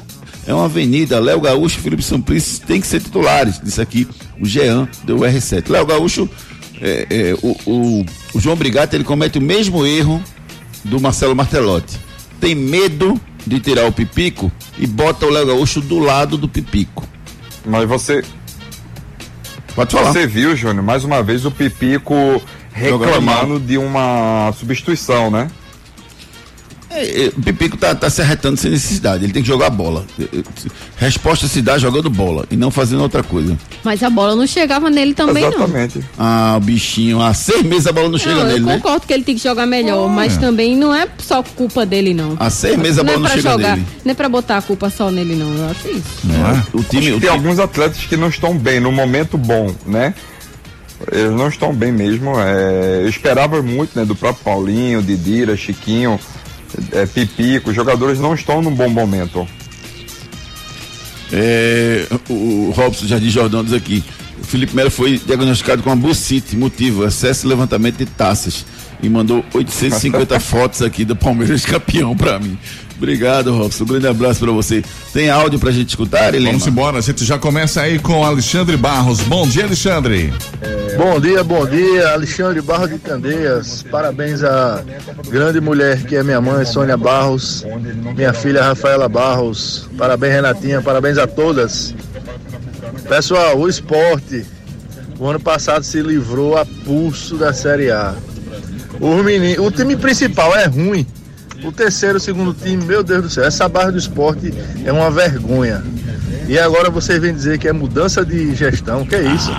[SPEAKER 4] é uma avenida. Léo Gaúcho e Felipe Samplice tem que ser titulares. Disse aqui o Jean do R7. Léo Gaúcho, é, é, o, o, o, João Brigatti, ele comete o mesmo erro do Marcelo Martelotti. Tem medo de tirar o Pipico e bota o Léo Gaúcho do lado do Pipico.
[SPEAKER 6] Mas você.
[SPEAKER 4] Pode falar.
[SPEAKER 6] Você viu, Júnior, mais uma vez o Pipico reclamando de uma substituição, né?
[SPEAKER 4] É, é, o Pipico tá, tá se arretando sem necessidade, ele tem que jogar bola. É, resposta se dá jogando bola e não fazendo outra coisa.
[SPEAKER 5] Mas a bola não chegava nele também,
[SPEAKER 6] Exatamente.
[SPEAKER 5] não.
[SPEAKER 4] Ah, o bichinho, há seis meses a bola não chega
[SPEAKER 5] não,
[SPEAKER 4] nele,
[SPEAKER 5] eu
[SPEAKER 4] né?
[SPEAKER 5] concordo que ele tem que jogar melhor,
[SPEAKER 4] Ah,
[SPEAKER 5] mas
[SPEAKER 4] é.
[SPEAKER 5] também não é só culpa dele, não.
[SPEAKER 4] Há seis meses a
[SPEAKER 5] não
[SPEAKER 4] bola
[SPEAKER 5] é
[SPEAKER 4] não
[SPEAKER 5] pra
[SPEAKER 4] chega
[SPEAKER 5] jogar,
[SPEAKER 4] nele.
[SPEAKER 5] não é pra botar a culpa só nele, não. Eu acho isso.
[SPEAKER 4] É. O time,
[SPEAKER 6] Acho
[SPEAKER 4] o
[SPEAKER 6] tem
[SPEAKER 4] time
[SPEAKER 6] alguns atletas que não estão bem, no momento bom, né? Eles não estão bem mesmo. é, eu esperava muito, né? Do próprio Paulinho, Didira, Chiquinho, é, Pipico. Os jogadores não estão num bom momento.
[SPEAKER 4] É, o Robson Jardim Jordão diz aqui. O Felipe Melo foi diagnosticado com bucite, motivo, excesso de levantamento de taças. E mandou 850 fotos aqui do Palmeiras campeão pra mim. Obrigado, Robson. Um grande abraço pra você. Tem áudio pra gente escutar, Helena?
[SPEAKER 3] Vamos embora, a gente já começa aí com Alexandre Barros. Bom dia, Alexandre.
[SPEAKER 9] Bom dia, bom dia, Alexandre Barros de Candeias. Parabéns à grande mulher que é minha mãe, Sônia Barros, minha filha Rafaela Barros. Parabéns, Renatinha, parabéns a todas. Pessoal, o esporte, o ano passado se livrou a pulso da Série A. Os meni- o time principal é ruim. O terceiro, o segundo time, meu Deus do céu, essa barra do esporte é uma vergonha. E agora você vem dizer que é mudança de gestão, que é isso?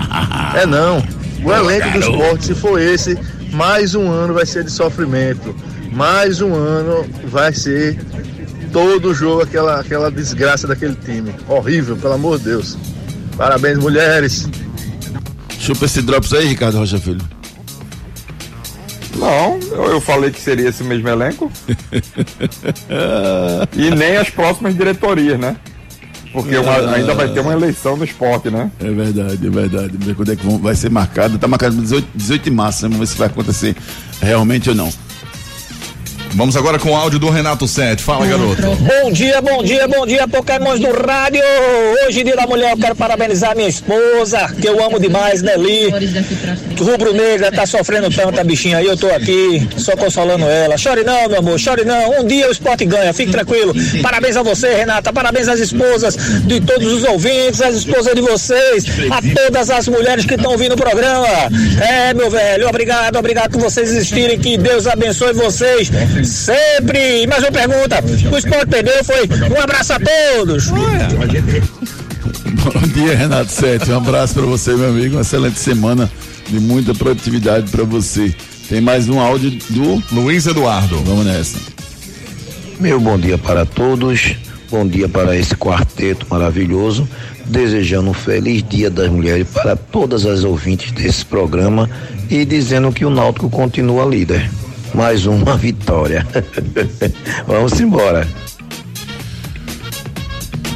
[SPEAKER 9] É não. O elenco do esporte, se for esse, mais um ano vai ser de sofrimento. Mais um ano vai ser todo jogo aquela, aquela desgraça daquele time. Horrível, pelo amor de Deus. Parabéns, mulheres.
[SPEAKER 4] Chupa esse drops aí, Ricardo Rocha Filho.
[SPEAKER 6] Não, eu, eu falei que seria esse mesmo elenco. e nem as próximas diretorias, né? Porque uma- ainda vai ter uma eleição no esporte, né?
[SPEAKER 4] É verdade, é verdade. Quando é que vão- vai ser marcado. Tá marcado 18, 18 de março, né? Vamos ver se vai acontecer realmente ou não.
[SPEAKER 3] Vamos agora com o áudio do Renato Sete. Fala, garoto.
[SPEAKER 10] Bom dia, bom dia, bom dia, Pokémons do rádio. Hoje, dia da mulher, eu quero parabenizar minha esposa, que eu amo demais, Nelly. Rubro Negra tá sofrendo tanto, a bichinha aí, eu tô aqui só consolando ela. Chore não, meu amor, chore não. Um dia o esporte ganha, fique tranquilo. Parabéns a você, Renata, parabéns às esposas de todos os ouvintes, às esposas de vocês, a todas as mulheres que estão ouvindo o programa. É, meu velho, obrigado, obrigado por vocês existirem, que Deus abençoe vocês sempre. E mais uma pergunta, o esporte perdeu, foi um abraço a todos.
[SPEAKER 4] Bom dia, Renato Sete. Um abraço pra você, meu amigo. Uma excelente semana de muita produtividade pra você. Tem mais um áudio do
[SPEAKER 3] Luiz Eduardo.
[SPEAKER 4] Vamos nessa.
[SPEAKER 11] Meu bom dia para todos, bom dia para esse quarteto maravilhoso, desejando um feliz Dia das Mulheres para todas as ouvintes desse programa e dizendo que o Náutico continua líder. Mais uma vitória. Vamos embora.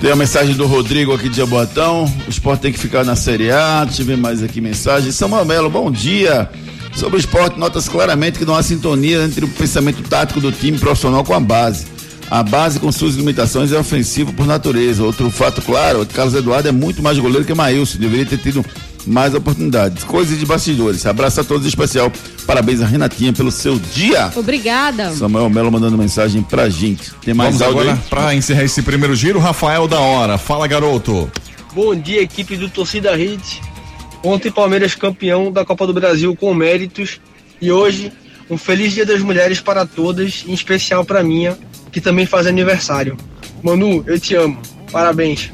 [SPEAKER 4] Tem a mensagem do Rodrigo aqui de Jabotão. O esporte tem que ficar na Série A. Deixa eu ver mais aqui mensagem. Samuel Melo, bom dia. Sobre o esporte, notas claramente que não há sintonia entre o pensamento tático do time profissional com a base. A base, com suas limitações, é ofensiva por natureza. Outro fato claro é que Carlos Eduardo é muito mais goleiro que Maílson. Deveria ter tido mais oportunidades. Coisas de bastidores. Abraço a todos em especial. Parabéns a Renatinha pelo seu dia.
[SPEAKER 5] Obrigada.
[SPEAKER 4] Samuel Melo mandando mensagem pra gente. Tem mais
[SPEAKER 3] Vamos
[SPEAKER 4] áudio
[SPEAKER 3] agora
[SPEAKER 4] aí?
[SPEAKER 3] para encerrar esse primeiro giro, Rafael da Hora. Fala, garoto.
[SPEAKER 12] Bom dia, equipe do Torcida Hits. Ontem Palmeiras campeão da Copa do Brasil com méritos e hoje um feliz Dia das Mulheres para todas, em especial para minha, que também faz aniversário. Manu, eu te amo. Parabéns.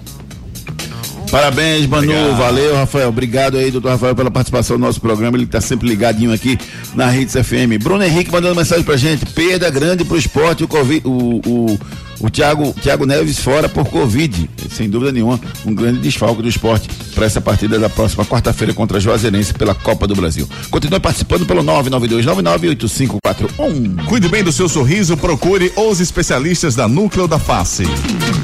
[SPEAKER 4] Parabéns, Manu.
[SPEAKER 3] Obrigado.
[SPEAKER 4] Valeu, Rafael. Obrigado aí, doutor Rafael, pela participação no nosso programa. Ele tá sempre ligadinho aqui na Hits FM. Bruno Henrique mandando mensagem pra gente. Perda grande pro esporte. O, Covid, o, o, o Thiago, Thiago Neves fora por Covid. Sem dúvida nenhuma, um grande desfalque do esporte. Para essa partida da próxima quarta-feira contra a Juazeirense pela Copa do Brasil. Continue participando pelo 992998541.
[SPEAKER 3] Cuide bem do seu sorriso, procure os especialistas da Núcleo da Face.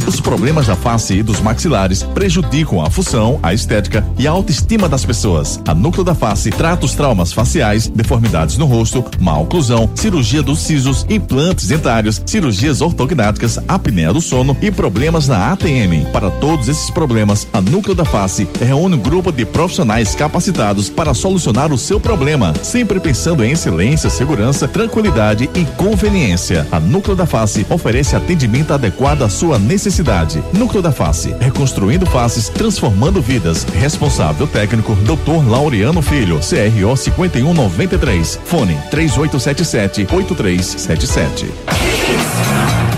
[SPEAKER 3] Os problemas da face e dos maxilares prejudicam a função, a estética e a autoestima das pessoas. A Núcleo da Face trata os traumas faciais, deformidades no rosto, má oclusão, cirurgia dos sisos, implantes dentários, cirurgias ortognáticas, apneia do sono e problemas na ATM. Para todos esses problemas, a Núcleo da Face reúne um grupo de profissionais capacitados para solucionar o seu problema, sempre pensando em excelência, segurança, tranquilidade e conveniência. A Núcleo da Face oferece atendimento adequado à sua necessidade. Núcleo da Face, reconstruindo faces, transformando vidas. Responsável técnico, Dr. Laureano Filho, CRO 5193. Fone 3877 8377.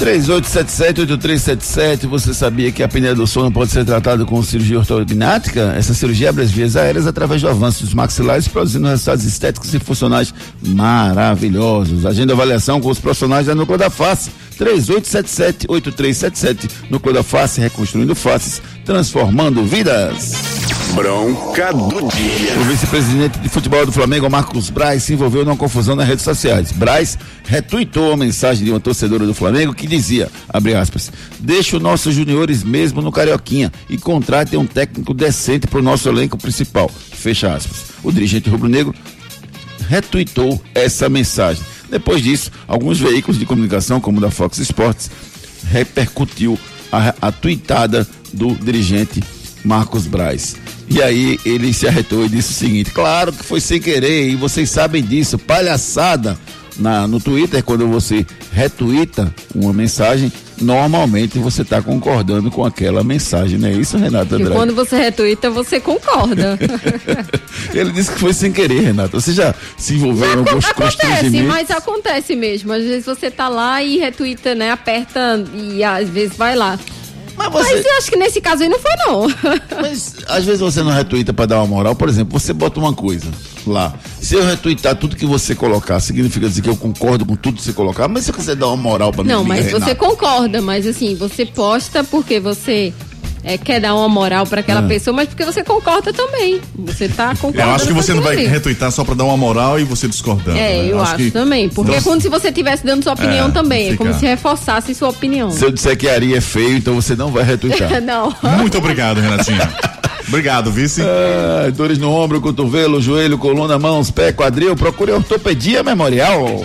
[SPEAKER 4] 3877-8377, você sabia que a apneia do sono pode ser tratada com cirurgia ortognática? Essa cirurgia abre as vias aéreas através do avanço dos maxilares, produzindo resultados estéticos e funcionais maravilhosos. Agenda avaliação com os profissionais da Núcleo da Face. 3877-8377. Núcleo da Face, reconstruindo faces, transformando vidas.
[SPEAKER 1] Bronca do dia.
[SPEAKER 4] O vice-presidente de futebol do Flamengo, Marcos Braz, se envolveu numa confusão nas redes sociais. Braz retuitou a mensagem de uma torcedora do Flamengo que dizia, abre aspas, deixa os nossos juniores mesmo no Carioquinha e contrate um técnico decente para o nosso elenco principal. Fecha aspas. O dirigente rubro-negro retuitou essa mensagem. Depois disso, alguns veículos de comunicação, como o da Fox Sports, repercutiu a, a tuitada do dirigente Marcos Braz. E aí ele se arretou e disse o seguinte: claro que foi sem querer, e vocês sabem disso, palhaçada. Na, no Twitter, quando você retuita uma mensagem, normalmente você está concordando com aquela mensagem, não é isso, Renata
[SPEAKER 5] E
[SPEAKER 4] Andrade?
[SPEAKER 5] quando você retuita, você concorda.
[SPEAKER 4] Ele disse que foi sem querer, Renata. Você já se envolveu em alguns
[SPEAKER 5] acontece, mas acontece mesmo. Às vezes você tá lá e retuita, né? Aperta e às vezes vai lá.
[SPEAKER 4] Mas, você...
[SPEAKER 5] Mas eu acho que nesse caso aí não foi, não.
[SPEAKER 4] Mas às vezes você não retuita para dar uma moral. Por exemplo, você bota uma coisa lá. Se eu retuitar tudo que você colocar, significa dizer que eu concordo com tudo que você colocar. Mas se você dar uma moral para mim,
[SPEAKER 5] Não, mas
[SPEAKER 4] amiga
[SPEAKER 5] você
[SPEAKER 4] Renata,
[SPEAKER 5] concorda, mas assim, você posta porque você é, quer dar uma moral pra aquela
[SPEAKER 3] Ah.
[SPEAKER 5] pessoa, mas porque você concorda também. Você tá concordando.
[SPEAKER 3] Eu acho que você não vai
[SPEAKER 5] ali.
[SPEAKER 3] retuitar só pra dar uma moral e você discordando.
[SPEAKER 5] É,
[SPEAKER 3] né?
[SPEAKER 5] eu acho,
[SPEAKER 3] que-
[SPEAKER 5] também. Porque é
[SPEAKER 3] Nossa.
[SPEAKER 5] como se você estivesse dando sua opinião
[SPEAKER 3] É,
[SPEAKER 5] também. É
[SPEAKER 3] fica-
[SPEAKER 5] como se reforçasse sua opinião.
[SPEAKER 4] Se eu disser que Ari é feio, então você não vai retuitar.
[SPEAKER 5] não.
[SPEAKER 3] Muito obrigado, Renatinha. obrigado, vice.
[SPEAKER 4] Ah, dores no ombro, cotovelo, joelho, coluna, mãos, pé, quadril, procure ortopedia memorial.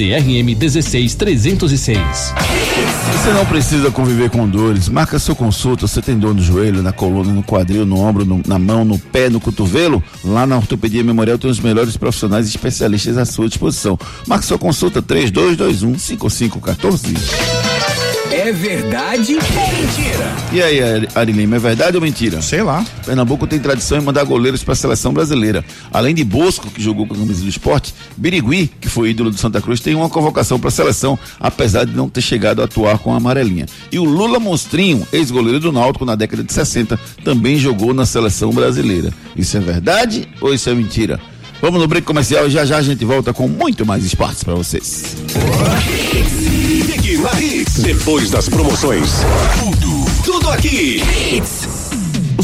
[SPEAKER 13] CRM 16306.
[SPEAKER 4] Você não precisa conviver com dores. Marca sua consulta. Você tem dor no joelho, na coluna, no quadril, no ombro, no- na mão, no pé, no cotovelo? Lá na Ortopedia Memorial tem os melhores profissionais especialistas à sua disposição. Marque sua consulta 3221 5514.
[SPEAKER 2] É verdade ou mentira?
[SPEAKER 4] E aí, Ari- Ari Lima, é verdade ou mentira?
[SPEAKER 3] Sei lá.
[SPEAKER 4] Pernambuco tem tradição em mandar goleiros para a seleção brasileira. Além de Bosco, que jogou com a camisa do esporte, Birigui, que foi ídolo do Santa Cruz, tem uma convocação para a seleção, apesar de não ter chegado a atuar com a amarelinha. E o Lula Monstrinho, ex-goleiro do Náutico na década de 60, também jogou na seleção brasileira. Isso é verdade ou isso é mentira? Vamos no break comercial e já já a gente volta com muito mais esportes para vocês.
[SPEAKER 1] Hits. Depois das promoções. Tudo, tudo aqui.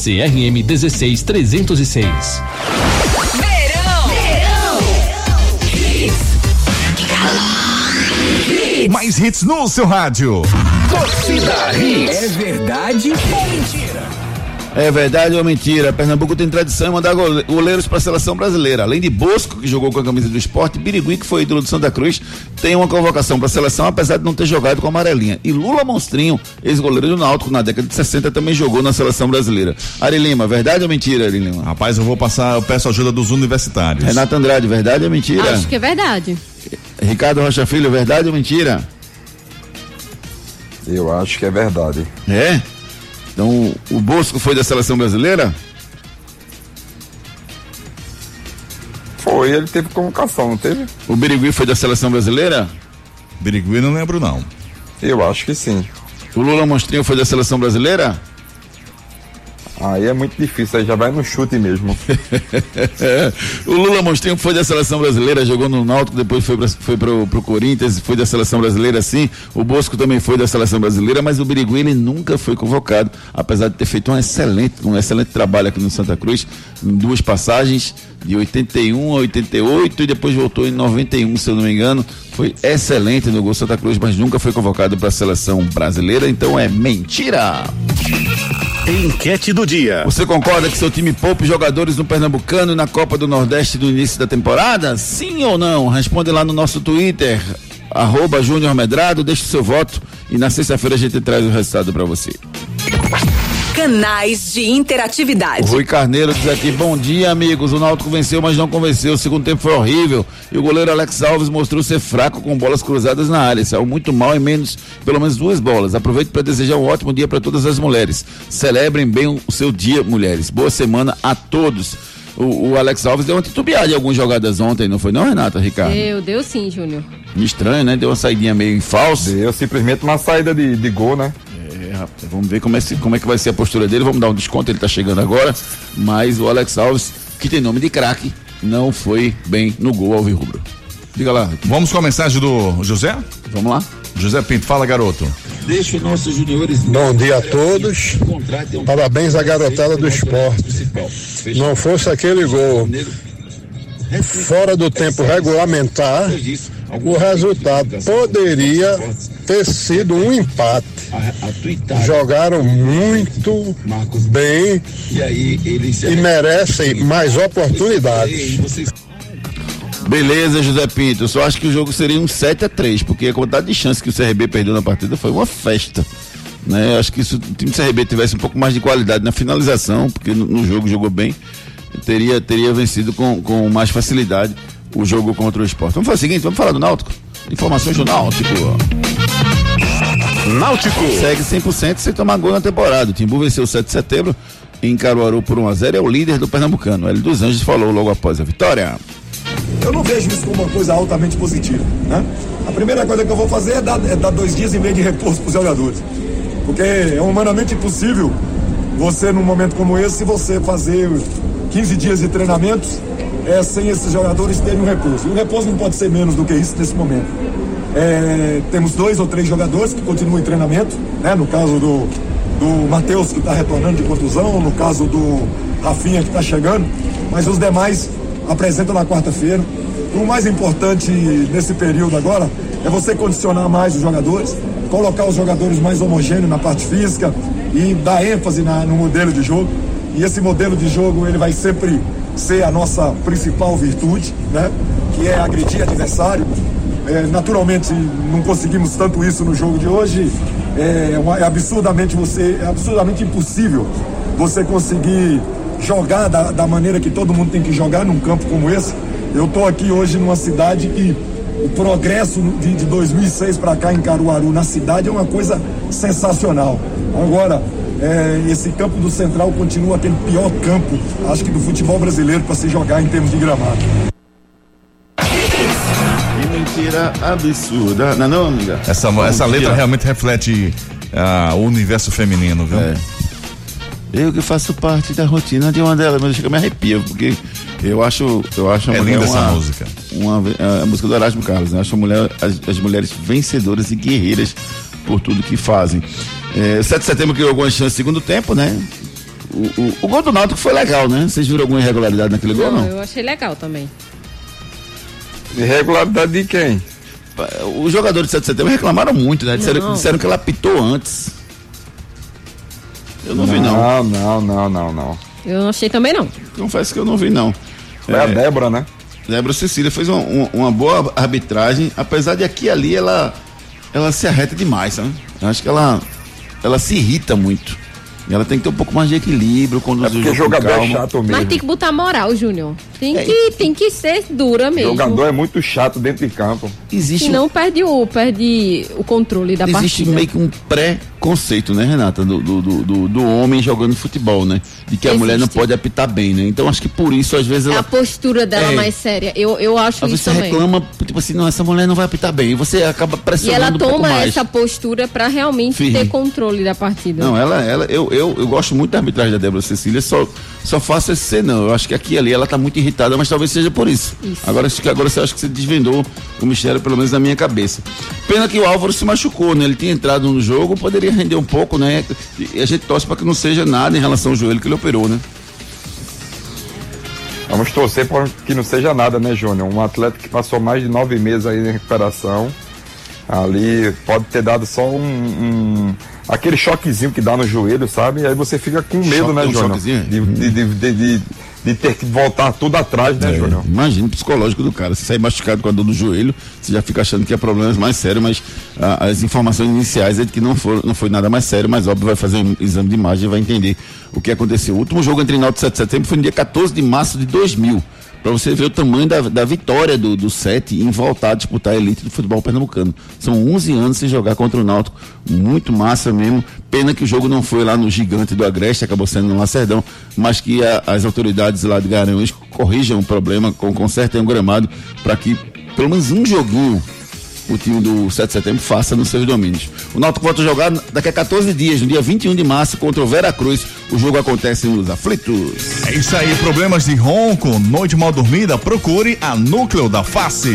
[SPEAKER 13] CRM 16306.
[SPEAKER 3] Mais hits no seu rádio.
[SPEAKER 2] Torcida Hits. É verdade ou mentira?
[SPEAKER 4] É verdade ou mentira? Pernambuco tem tradição em mandar goleiros para a seleção brasileira. Além de Bosco, que jogou com a camisa do esporte, Birigui, que foi ídolo do Santa Cruz, tem uma convocação para a seleção, apesar de não ter jogado com a amarelinha. E Lula Monstrinho, ex-goleiro do Náutico, na década de 60, também jogou na seleção brasileira. Ari Lima, verdade ou mentira, Ari Lima?
[SPEAKER 3] Rapaz, eu vou passar, eu peço ajuda dos universitários.
[SPEAKER 4] Renato Andrade, verdade ou mentira?
[SPEAKER 5] Acho que é verdade.
[SPEAKER 4] Ricardo Rocha Filho, verdade ou mentira?
[SPEAKER 6] Eu acho que é verdade.
[SPEAKER 4] É? Então, o Bosco foi da seleção brasileira?
[SPEAKER 6] Foi, ele teve convocação, não teve?
[SPEAKER 4] O Birigui foi da seleção brasileira?
[SPEAKER 3] Birigui não lembro não.
[SPEAKER 6] Eu acho que sim.
[SPEAKER 4] O Lula Monstrinho foi da seleção brasileira?
[SPEAKER 6] Aí é muito difícil, aí já vai no chute mesmo.
[SPEAKER 4] o Lula Monstrinho foi da seleção brasileira, jogou no Náutico, depois foi, pra, foi pro, pro Corinthians, foi da seleção brasileira sim. O Bosco também foi da seleção brasileira, mas o Birigui ele nunca foi convocado, apesar de ter feito um excelente, um excelente trabalho aqui no Santa Cruz, em duas passagens, de 81 a 88 e depois voltou em 91, se eu não me engano. Foi excelente no Gol Santa Cruz, mas nunca foi convocado para a seleção brasileira, então é mentira.
[SPEAKER 1] Enquete do dia.
[SPEAKER 4] Você concorda que seu time poupe jogadores no Pernambucano na Copa do Nordeste do início da temporada? Sim ou não? Responde lá no nosso Twitter, arroba Júnior Medrado, deixe seu voto e na sexta-feira a gente traz o resultado para você.
[SPEAKER 8] Canais de interatividade.
[SPEAKER 4] O Rui Carneiro diz aqui: bom dia, amigos. O Náutico venceu, mas não convenceu. O segundo tempo foi horrível. E o goleiro Alex Alves mostrou ser fraco com bolas cruzadas na área. Saiu muito mal em menos, pelo menos duas bolas. Aproveito para desejar um ótimo dia para todas as mulheres. Celebrem bem o seu dia, mulheres. Boa semana a todos. O, o, Alex Alves deu uma titubeada em algumas jogadas ontem, não foi não, Renata, Ricardo?
[SPEAKER 5] Deu, deu sim, Júnior.
[SPEAKER 4] Estranho, né? Deu uma saidinha meio em falso.
[SPEAKER 6] Deu simplesmente uma saída de, de gol, né?
[SPEAKER 4] Rapaz, vamos ver como é, como é que vai ser a postura dele. Vamos dar um desconto, ele tá chegando agora. Mas o Alex Alves, que tem nome de craque, não foi bem no gol ao Rubro. Diga lá.
[SPEAKER 3] Vamos com a mensagem do José?
[SPEAKER 4] Vamos lá.
[SPEAKER 3] José Pinto, fala garoto.
[SPEAKER 14] Deixa os nossos juniores. Bom dia a todos. Parabéns à garotada do esporte. Não fosse aquele gol fora do tempo regulamentar, o resultado poderia ter sido um empate. Jogaram muito bem e merecem mais oportunidades.
[SPEAKER 4] Beleza, José Pinto. Eu só acho que o jogo seria um 7 a 3 porque a quantidade de chance que o CRB perdeu na partida foi uma festa. Né? Eu acho que se o time do CRB tivesse um pouco mais de qualidade na finalização, porque no, no jogo jogou bem, teria, teria vencido com, com mais facilidade o jogo contra o esporte. Vamos fazer o seguinte, vamos falar do Náutico. Informações do Náutico.
[SPEAKER 1] Náutico.
[SPEAKER 4] Segue 100% sem tomar gol na temporada. O Timbu venceu 7 de setembro em Caruaru por 1 a 0 é o líder do Pernambucano. L dos Anjos falou logo após a vitória.
[SPEAKER 15] Eu não vejo isso como uma coisa altamente positiva, né? A primeira coisa que eu vou fazer é dar, é dar dois dias e meio de repouso para os jogadores. Porque é humanamente impossível você, num momento como esse, se você fazer 15 dias de treinamentos é, sem esses jogadores terem um repouso. E o repouso não pode ser menos do que isso nesse momento. É, temos dois ou três jogadores que continuam em treinamento, né? No caso do, do Matheus, que está retornando de contusão, no caso do Rafinha, que está chegando, mas os demais apresentam na quarta-feira. O mais importante nesse período agora é você condicionar mais os jogadores, colocar os jogadores mais homogêneos na parte física e dar ênfase na, no modelo de jogo. E esse modelo de jogo ele vai sempre ser a nossa principal virtude, né? Que é agredir adversário. É, naturalmente não conseguimos tanto isso no jogo de hoje. É, é absurdamente você, é absurdamente impossível você conseguir jogar da, da maneira que todo mundo tem que jogar num campo como esse. Eu estou aqui hoje numa cidade que o progresso de, de 2006 para cá em Caruaru, na cidade, é uma coisa sensacional. Agora, é, esse campo do Central continua aquele pior campo, acho que do futebol brasileiro para se jogar em termos de gramado.
[SPEAKER 4] Absurda. Não, é não, amiga?
[SPEAKER 3] Essa, essa letra realmente reflete ah, o universo feminino, viu?
[SPEAKER 4] É. Eu que faço parte da rotina de uma delas, mas chega me arrepia, porque eu acho, eu acho
[SPEAKER 3] É linda essa
[SPEAKER 4] uma,
[SPEAKER 3] música.
[SPEAKER 4] Uma, a música do Erasmo Carlos, né? Acho a mulher, as, as mulheres vencedoras e guerreiras por tudo que fazem. É, 7 de setembro criou algumas chances no segundo tempo, né? O, o, o gol do Náutico foi legal, né? Vocês viram alguma irregularidade naquele gol,
[SPEAKER 5] Não,
[SPEAKER 4] não?
[SPEAKER 5] eu achei legal também.
[SPEAKER 6] Irregularidade de quem?
[SPEAKER 4] Os jogadores de 7 de setembro reclamaram muito, né? Disseram,
[SPEAKER 5] Não.
[SPEAKER 4] disseram que ela apitou antes. Eu não, vi, não.
[SPEAKER 6] Não, não, não, não, não.
[SPEAKER 5] Eu não achei também não.
[SPEAKER 4] Confesso que eu não vi, não.
[SPEAKER 6] Foi a Débora, né?
[SPEAKER 4] Débora Cecília fez uma, uma- uma boa arbitragem, apesar de aqui e ali ela, ela se arreta demais, sabe? Eu acho que ela, ela se irrita muito. E ela tem que ter um pouco mais de equilíbrio quando
[SPEAKER 6] É
[SPEAKER 4] o
[SPEAKER 6] porque
[SPEAKER 4] jogo
[SPEAKER 6] jogador é
[SPEAKER 4] calma.
[SPEAKER 6] chato mesmo.
[SPEAKER 5] Mas tem que botar moral, Júnior. Tem,
[SPEAKER 4] É.
[SPEAKER 5] que, tem que ser dura mesmo.
[SPEAKER 6] Jogador é muito chato dentro de campo.
[SPEAKER 4] Existe,
[SPEAKER 5] Senão perde o, perde o controle da
[SPEAKER 4] existe
[SPEAKER 5] partida.
[SPEAKER 4] meio que um pré-conceito, né, Renata, do, do, do, do- homem jogando futebol, né? De que a mulher não
[SPEAKER 5] Existe.
[SPEAKER 4] pode apitar bem, né? Então acho que por isso, às vezes,
[SPEAKER 5] É
[SPEAKER 4] ela.
[SPEAKER 5] a postura dela
[SPEAKER 4] É.
[SPEAKER 5] mais séria. Eu, eu acho
[SPEAKER 4] Às
[SPEAKER 5] isso
[SPEAKER 4] você
[SPEAKER 5] também.
[SPEAKER 4] reclama, tipo assim, não, essa mulher não vai apitar bem. E você acaba
[SPEAKER 5] E
[SPEAKER 4] pressionando
[SPEAKER 5] ela
[SPEAKER 4] um pouco
[SPEAKER 5] toma
[SPEAKER 4] mais.
[SPEAKER 5] essa postura pra realmente
[SPEAKER 4] Firme.
[SPEAKER 5] ter controle da partida.
[SPEAKER 4] Não, ela, ela, eu, eu, eu gosto muito da arbitragem da Débora Cecília, só, só faço esse ser não. Eu acho que aqui e ali ela tá muito irritada, mas talvez seja por isso. Agora, acho que agora você acha que você desvendou o mistério, pelo menos na minha cabeça. Pena que o Álvaro se machucou, né? Ele tinha entrado no jogo, poderia render um pouco, né? E a gente torce para que não seja nada em relação ao joelho que ele operou, né?
[SPEAKER 6] Vamos torcer para que não seja nada, né, Júnior? Um atleta que passou mais de nove meses aí em recuperação. Ali pode ter dado só um. um- aquele choquezinho que dá no joelho, sabe? E aí você fica com medo,
[SPEAKER 4] Choque,
[SPEAKER 6] né,
[SPEAKER 4] um
[SPEAKER 6] Júnior? De, de, de, de, de- ter que voltar tudo atrás, né, Júnior?
[SPEAKER 4] Imagina o psicológico do cara. Se sair machucado com a dor no joelho, você já fica achando que é problema mais sério, mas ah, as informações iniciais é de que não, for, não foi nada mais sério, mas óbvio vai fazer um exame de imagem e vai entender o que aconteceu. O último jogo entre Náutico e 7 de setembro foi no dia 14 de março de 2000. Pra você ver o tamanho da, da vitória do, do Sete em voltar a disputar a elite do futebol pernambucano. São 11 anos sem jogar contra o Náutico. Muito massa mesmo. Pena que o jogo não foi lá no gigante do Agreste, acabou sendo no Lacerdão, mas que a- as autoridades lá de Garanhuns corrijam o problema, com, consertem o gramado, para que pelo menos um joguinho o time do 7 de setembro faça nos seus domínios. O Náutico volta a jogar daqui a 14 dias, no dia 21 de março, contra o Veracruz. O jogo acontece nos aflitos.
[SPEAKER 3] É isso aí, problemas de ronco, noite mal dormida, procure a Núcleo da Face.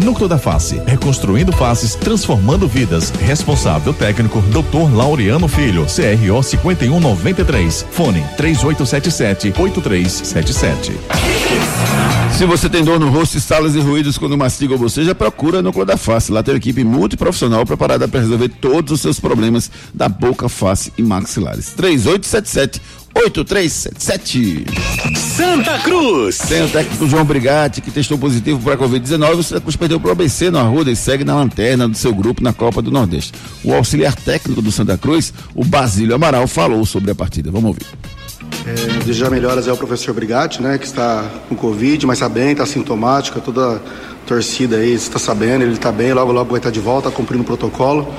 [SPEAKER 3] Núcleo da Face, reconstruindo faces, transformando vidas. Responsável técnico, Dr. Laureano Filho, CRO 5193. Fone 3877 8377.
[SPEAKER 4] Se você tem dor no rosto, estalos e ruídos quando mastiga ou boceja, procura no Núcleo da Face. Lá tem uma equipe multiprofissional preparada para resolver todos os seus problemas da boca, face e maxilares. 3877 8377.
[SPEAKER 1] Santa Cruz.
[SPEAKER 4] Tem o técnico João Brigatti, que testou positivo para a Covid-19. O Santa Cruz perdeu para o ABC no Arruda e segue na lanterna do seu grupo na Copa do Nordeste. O auxiliar técnico do Santa Cruz, o Basílio Amaral, falou sobre a partida. Vamos ouvir.
[SPEAKER 16] É, desejar melhoras é o professor Brigatti, né, que está com Covid, mas está bem, está sintomático, toda a torcida aí está sabendo, ele está bem, logo logo vai estar de volta, cumprindo o protocolo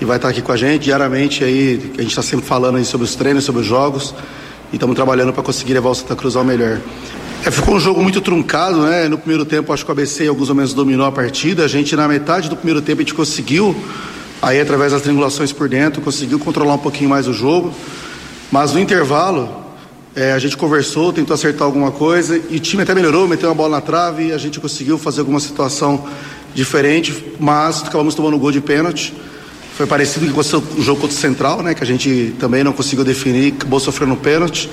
[SPEAKER 16] e vai estar aqui com a gente diariamente aí, a gente está sempre falando aí sobre os treinos, sobre os jogos e estamos trabalhando para conseguir levar o Santa Cruz ao melhor. É, ficou um jogo muito truncado, né? No primeiro tempo, acho que o ABC em alguns momentos dominou a partida. A gente, na metade do primeiro tempo, a gente conseguiu, aí através das triangulações por dentro, conseguiu controlar um pouquinho mais o jogo. Mas no intervalo, é, a gente conversou, tentou acertar alguma coisa e o time até melhorou, meteu uma bola na trave a gente conseguiu fazer alguma situação diferente, mas acabamos tomando um gol de pênalti. Foi parecido com o jogo contra o Central, né? Que a gente também não conseguiu definir, acabou sofrendo um pênalti.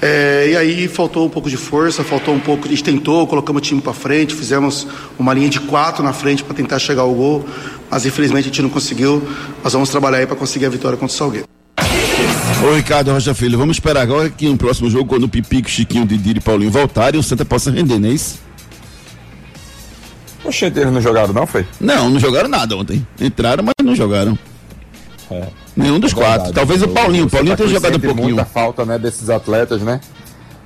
[SPEAKER 16] É, e aí faltou um pouco de força, faltou um pouco. A gente tentou, colocamos o time para frente, fizemos uma linha de quatro na frente para tentar chegar ao gol, mas infelizmente a gente não conseguiu. Nós vamos trabalhar aí para conseguir a vitória contra o Salgueiro.
[SPEAKER 4] Ô Ricardo Rocha Filho, vamos esperar agora que no próximo jogo, quando o Pipico, Chiquinho, Didi e Paulinho voltarem, o Santa possa render, não é isso?
[SPEAKER 6] Oxente, eles não jogaram não, foi?
[SPEAKER 4] Não, não jogaram nada ontem. Entraram, mas não jogaram.
[SPEAKER 6] É.
[SPEAKER 4] Nenhum dos
[SPEAKER 6] É
[SPEAKER 4] quatro.
[SPEAKER 6] verdade.
[SPEAKER 4] Talvez o Paulinho. O Paulinho
[SPEAKER 6] Santa
[SPEAKER 4] tenha jogado um pouquinho.
[SPEAKER 6] muita falta, né, desses atletas, né?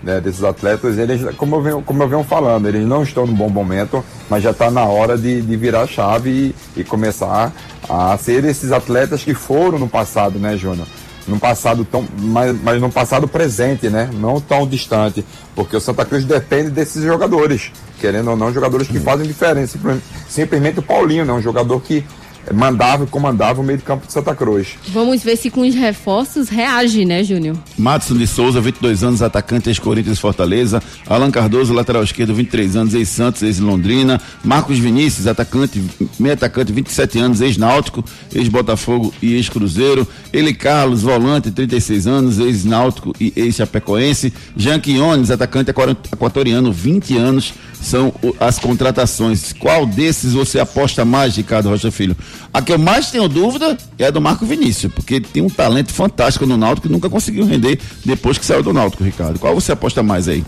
[SPEAKER 6] Né, desses atletas, eles, como eu, venho, como eu venho falando, eles não estão num bom momento, mas já está na hora de, de virar a chave e, e começar a ser esses atletas que foram no passado, né, Júnior? No passado tão, mas, mas no passado presente, né? Não tão distante, porque o Santa Cruz depende desses jogadores, querendo ou não, jogadores que fazem diferença. Simplesmente- Simplesmente o Paulinho, né? Um jogador que mandava e comandava o meio de campo de Santa Cruz.
[SPEAKER 5] Vamos ver se com os reforços reage, né, Júnior?
[SPEAKER 4] Matson de Souza, 22 anos, atacante ex-Corinthians e Fortaleza. Alan Cardoso, lateral esquerdo, 23 anos, ex-Santos, ex-Londrina. Marcos Vinícius, atacante, meio atacante, 27 anos, ex-Náutico, ex-Botafogo e ex-Cruzeiro. Ele Carlos, volante, 36 anos, ex-Náutico e ex-Chapecoense. Jean Quiones, atacante equator- equatoriano, 20 anos. São as contratações. Qual desses você aposta mais, Ricardo Rocha Filho? A que eu mais tenho dúvida é a do Marco Vinícius, porque tem um talento fantástico no Náutico que nunca conseguiu render depois que saiu do Náutico, Ricardo. Qual você aposta mais aí?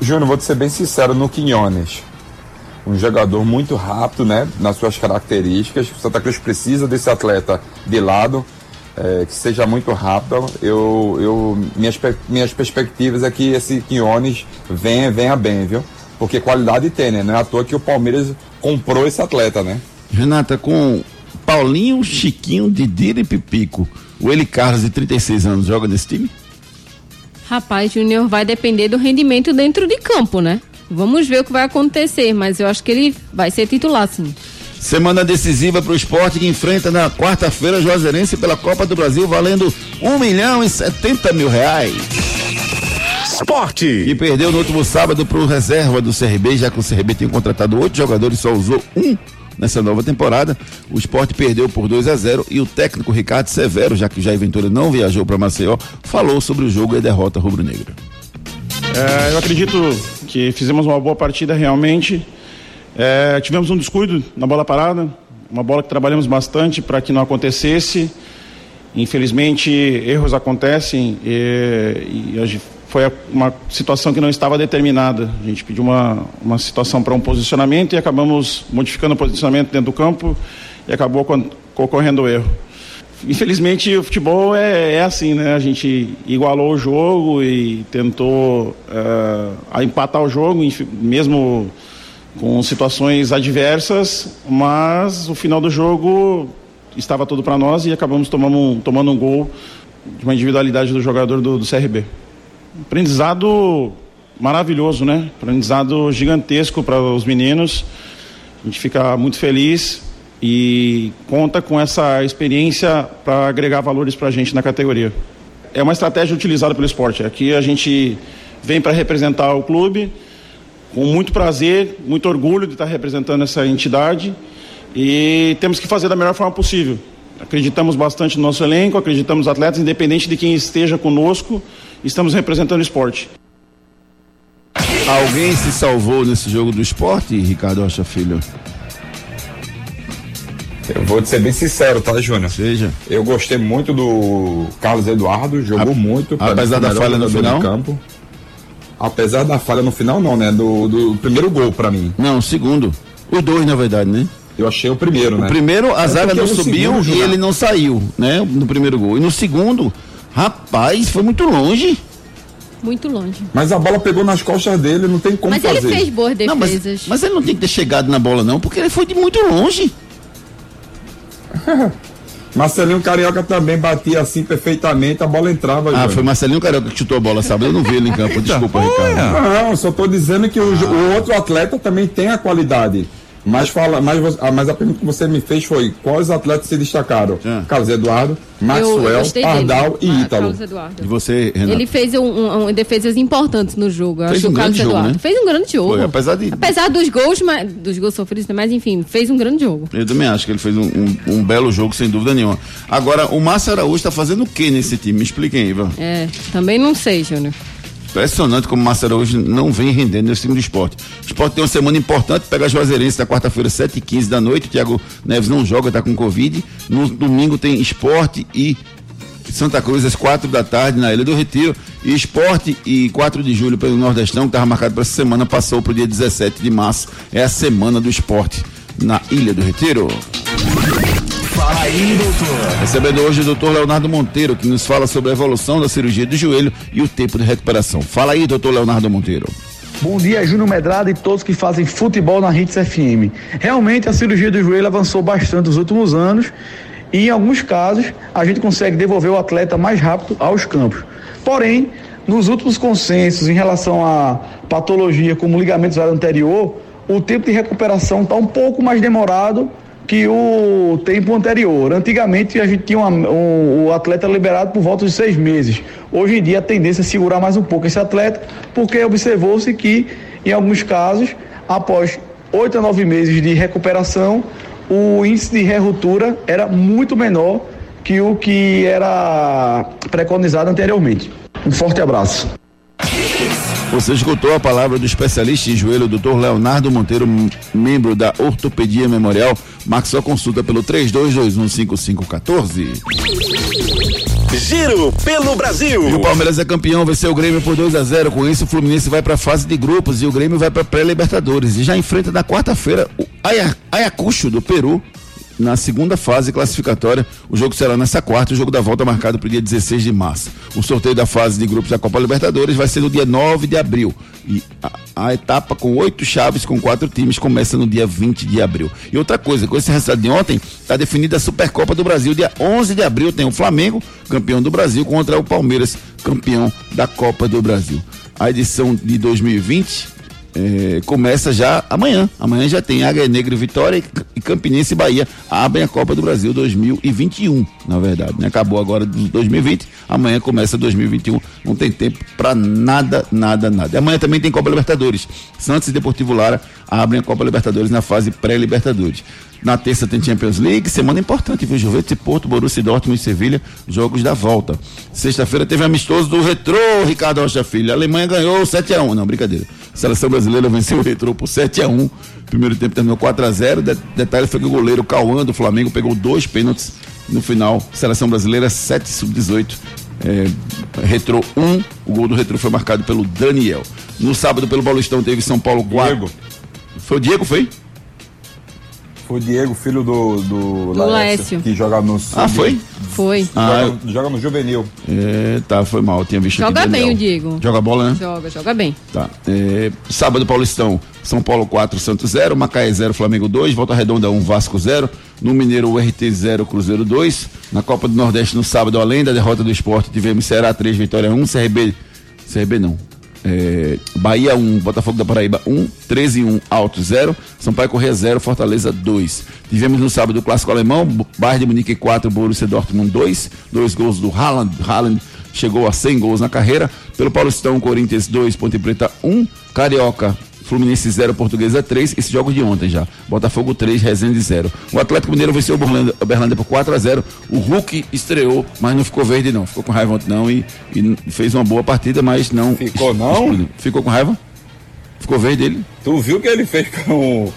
[SPEAKER 6] Júnior, vou te ser bem sincero no Quinones. Um jogador muito rápido, né? Nas suas características. O Santa Cruz precisa desse atleta de lado, eh, que seja muito rápido. Eu, eu, minhas, minhas perspectivas é que esse Quinones venha, venha bem, viu? Porque qualidade tem, né? Não é à toa que o Palmeiras comprou esse atleta, né?
[SPEAKER 4] Renata, com Paulinho, Chiquinho, Didira e Pipico, o Eli Carlos, de 36 anos, joga nesse time?
[SPEAKER 5] Rapaz, Júnior, vai depender do rendimento dentro de campo, né? Vamos ver o que vai acontecer, mas eu acho que ele vai ser titular, sim.
[SPEAKER 4] Semana decisiva para o esporte que enfrenta na quarta-feira Juazeirense pela Copa do Brasil, valendo um milhão e setenta mil reais.
[SPEAKER 1] Esporte.
[SPEAKER 4] E perdeu no último sábado para o reserva do CRB, já que o CRB tinha contratado oito jogadores e só usou um nessa nova temporada. O esporte perdeu por 2 a 0 e o técnico Ricardo Severo, já que o Jair Ventura não viajou para Maceió, falou sobre o jogo e a derrota rubro-negra.
[SPEAKER 17] É, eu acredito que fizemos uma boa partida realmente. É, tivemos um descuido na bola parada, uma bola que trabalhamos bastante para que não acontecesse. Infelizmente, erros acontecem e, e foi uma situação que não estava determinada. A gente pediu uma, uma situação para um posicionamento e acabamos modificando o posicionamento dentro do campo e acabou ocorrendo o erro. Infelizmente o futebol é, é assim, né? A gente igualou o jogo e tentou a empatar o jogo, mesmo com situações adversas, mas o final do jogo estava tudo para nós e acabamos tomando um, tomando um gol de uma individualidade do jogador do, do CRB. Aprendizado maravilhoso, né? Aprendizado gigantesco para os meninos. A gente fica muito feliz e conta com essa experiência para agregar valores para a gente na categoria. É uma estratégia utilizada pelo esporte. Aqui a gente vem para representar o clube com muito prazer, muito orgulho de estar representando essa entidade e temos que fazer da melhor forma possível. Acreditamos bastante no nosso elenco, acreditamos nos atletas, independente de quem esteja conosco, estamos representando o esporte.
[SPEAKER 4] Alguém se salvou nesse jogo do esporte, Ricardo Rocha Filho?
[SPEAKER 6] Eu vou te ser bem sincero, tá, Júnior?
[SPEAKER 4] Seja.
[SPEAKER 6] Eu gostei muito do Carlos Eduardo, jogou muito. pra
[SPEAKER 4] apesar da falha no final?
[SPEAKER 6] Campo. Apesar da falha no final, não, né? Do, do primeiro gol pra mim.
[SPEAKER 4] Não, o segundo. Os dois, na verdade, né?
[SPEAKER 6] Eu achei o primeiro, né?
[SPEAKER 4] O primeiro, a
[SPEAKER 6] É
[SPEAKER 4] zaga não
[SPEAKER 6] no
[SPEAKER 4] subiu
[SPEAKER 6] segundo,
[SPEAKER 4] e
[SPEAKER 6] Juliano,
[SPEAKER 4] ele não saiu, né? No primeiro gol. E no segundo, rapaz, foi muito longe.
[SPEAKER 5] Muito longe.
[SPEAKER 6] Mas a bola pegou nas costas dele, não tem como
[SPEAKER 5] Mas
[SPEAKER 6] fazer.
[SPEAKER 5] ele fez boas
[SPEAKER 4] Não, mas,
[SPEAKER 5] defesas.
[SPEAKER 4] mas ele não tem que ter chegado na bola, não, porque ele foi de muito longe.
[SPEAKER 6] Marcelinho Carioca também batia assim perfeitamente, a bola entrava.
[SPEAKER 4] Ah,
[SPEAKER 6] Júnior.
[SPEAKER 4] foi Marcelinho Carioca que chutou a bola, sabe? Eu não vi ele em campo. Desculpa, Ricardo.
[SPEAKER 6] Não, só tô dizendo que o, jo- o outro atleta também tem a qualidade. Mas, fala, mas, ah, mas a pergunta que você me fez foi: quais atletas se destacaram? Carlos Eduardo, Maxwell, Pardal
[SPEAKER 5] dele.
[SPEAKER 6] e
[SPEAKER 5] Ah,
[SPEAKER 6] Ítalo.
[SPEAKER 5] Carlos Eduardo.
[SPEAKER 4] E você, Renato?
[SPEAKER 5] Ele fez um, um- um- defesas importantes no jogo. Eu
[SPEAKER 4] Fez
[SPEAKER 5] acho
[SPEAKER 4] um
[SPEAKER 5] que o Carlos
[SPEAKER 4] grande jogo,
[SPEAKER 5] Eduardo
[SPEAKER 4] né?
[SPEAKER 5] fez um grande jogo.
[SPEAKER 4] Foi, apesar de-
[SPEAKER 5] Apesar dos gols, mas, dos gols sofridos, mas enfim, fez um grande jogo.
[SPEAKER 4] Eu também acho que ele fez um, um- um belo jogo, sem dúvida nenhuma. Agora, o Márcio Araújo está fazendo o que nesse time? Me expliquem aí, Ivan.
[SPEAKER 5] É, também não sei, Júnior.
[SPEAKER 4] Impressionante como o Márcio Araújo não vem rendendo nesse time do esporte. O esporte tem uma semana importante, pega a Juazeirense na quarta-feira, 7h15 da noite. O Thiago Neves não joga, está com Covid. No domingo tem esporte e Santa Cruz às quatro da tarde na Ilha do Retiro. E esporte e 4 de julho pelo Nordestão, que estava marcado para essa semana, passou para o dia 17 de março. É a semana do esporte na Ilha do Retiro.
[SPEAKER 2] Fala aí, doutor.
[SPEAKER 4] Recebendo hoje o doutor Leonardo Monteiro, que nos fala sobre a evolução da cirurgia do joelho e o tempo de recuperação. Fala aí, doutor Leonardo Monteiro.
[SPEAKER 18] Bom dia, Júnior Medrado e todos que fazem futebol na Hits FM. Realmente a cirurgia do joelho avançou bastante nos últimos anos e em alguns casos a gente consegue devolver o atleta mais rápido aos campos. Porém, nos últimos consensos em relação à patologia como ligamento anterior, o tempo de recuperação está um pouco mais demorado que o tempo anterior. Antigamente a gente tinha uma, um, o atleta liberado por volta de seis meses. Hoje em dia a tendência é segurar mais um pouco esse atleta, porque observou-se que, em alguns casos, após oito a nove meses de recuperação, o índice de reruptura era muito menor que o que era preconizado anteriormente. Um forte abraço.
[SPEAKER 4] Você escutou a palavra do especialista em joelho, Dr. Leonardo Monteiro, membro da Ortopedia Memorial. Marque sua consulta pelo 32215514.
[SPEAKER 1] Giro pelo Brasil.
[SPEAKER 4] E o Palmeiras é campeão, venceu o Grêmio por 2 a 0 Com isso, o Fluminense vai para a fase de grupos e o Grêmio vai para pré-Libertadores. E já enfrenta na quarta-feira o Ayacucho do Peru na segunda fase classificatória. O jogo será nessa quarta, o jogo da volta marcado para o dia 16 de março. O sorteio da fase de grupos da Copa Libertadores vai ser no dia 9 de abril. E a, a etapa com oito chaves, com quatro times, começa no dia 20 de abril. E outra coisa, com esse resultado de ontem, está definida a Supercopa do Brasil. Dia 11 de abril tem o Flamengo, campeão do Brasil, contra o Palmeiras, campeão da Copa do Brasil. A edição de 2020 é, começa já amanhã. Amanhã já tem Águia Negra Vitória e Campinense e Bahia abrem a Copa do Brasil 2021, na verdade. Né? Acabou agora 2020, amanhã começa 2021. Não tem tempo para nada, nada, nada. Amanhã também tem Copa Libertadores. Santos e Deportivo Lara abrem a Copa Libertadores na fase pré-Libertadores. Na terça tem Champions League, semana importante, viu? Juventus e Porto, Borussia Dortmund e Sevilha, jogos da volta. Sexta-feira teve amistoso do Retrô, Ricardo Rocha Filho. A Alemanha ganhou 7 a 1 não, brincadeira. A seleção brasileira venceu o Retrô por 7 a 1 Primeiro tempo terminou 4 a 0 de Detalhe foi que o goleiro Cauã do Flamengo pegou dois pênaltis no final. Seleção brasileira 7 sub-18. É, retrô 1, o gol do Retrô foi marcado pelo Daniel. No sábado, pelo Paulistão, teve São Paulo 4. Diego. Foi o Diego, foi?
[SPEAKER 6] Foi o Diego, filho do, do,
[SPEAKER 5] do Laércio,
[SPEAKER 6] que joga no
[SPEAKER 4] Ah, foi?
[SPEAKER 5] Foi.
[SPEAKER 6] Ah, joga, joga, no juvenil.
[SPEAKER 4] É, tá, foi mal, tinha visto
[SPEAKER 5] Joga bem o Diego.
[SPEAKER 4] Joga bola, né?
[SPEAKER 5] Joga, joga bem.
[SPEAKER 4] Tá. É, sábado Paulistão, São Paulo 4, Santos 0, Macaé 0, Flamengo 2, Volta Redonda 1, Vasco 0, no Mineiro o RT 0, Cruzeiro 2, na Copa do Nordeste no sábado, além da derrota do esporte, tivemos Ceará 3, Vitória 1, CRB, CRB não, é, Bahia 1, Botafogo da Paraíba 1, 13 1, Alto 0, Sampaio Corrêa 0, Fortaleza 2. Tivemos no sábado o clássico alemão, Bayern de Munique 4, Borussia Dortmund 2, dois gols do Haaland, Haaland chegou a 100 gols na carreira. Pelo Paulistão, Corinthians 2, Ponte Preta 1, Carioca Fluminense 0, Portuguesa 3, esses jogos de ontem já. Botafogo 3, Resende 0. O Atlético Mineiro venceu o Berlândia, por 4 a 0 O Hulk estreou, mas não ficou verde não. Ficou com raiva ontem não e, e fez uma boa partida, mas não.
[SPEAKER 6] Ficou não?
[SPEAKER 4] Ficou com raiva? Ficou verde ele?
[SPEAKER 6] Tu viu que ele fez com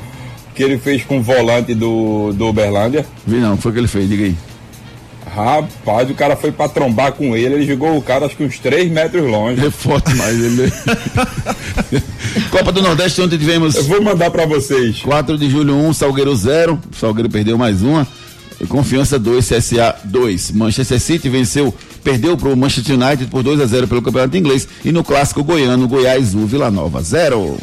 [SPEAKER 6] que ele fez com o volante do, do Uberlândia?
[SPEAKER 4] Vi não, foi o que ele fez, diga aí.
[SPEAKER 6] Rapaz, o cara foi pra trombar com ele, ele jogou o cara acho que uns 3 metros longe.
[SPEAKER 4] É forte mais ele. Copa do Nordeste, ontem tivemos.
[SPEAKER 6] Eu vou mandar para vocês.
[SPEAKER 4] 4 de julho 1, Salgueiro 0. Salgueiro perdeu mais uma. Confiança 2, CSA 2. Manchester City venceu, perdeu para o Manchester United por 2 a 0 pelo Campeonato Inglês. E no clássico goiano, Goiás 1, Vila Nova 0.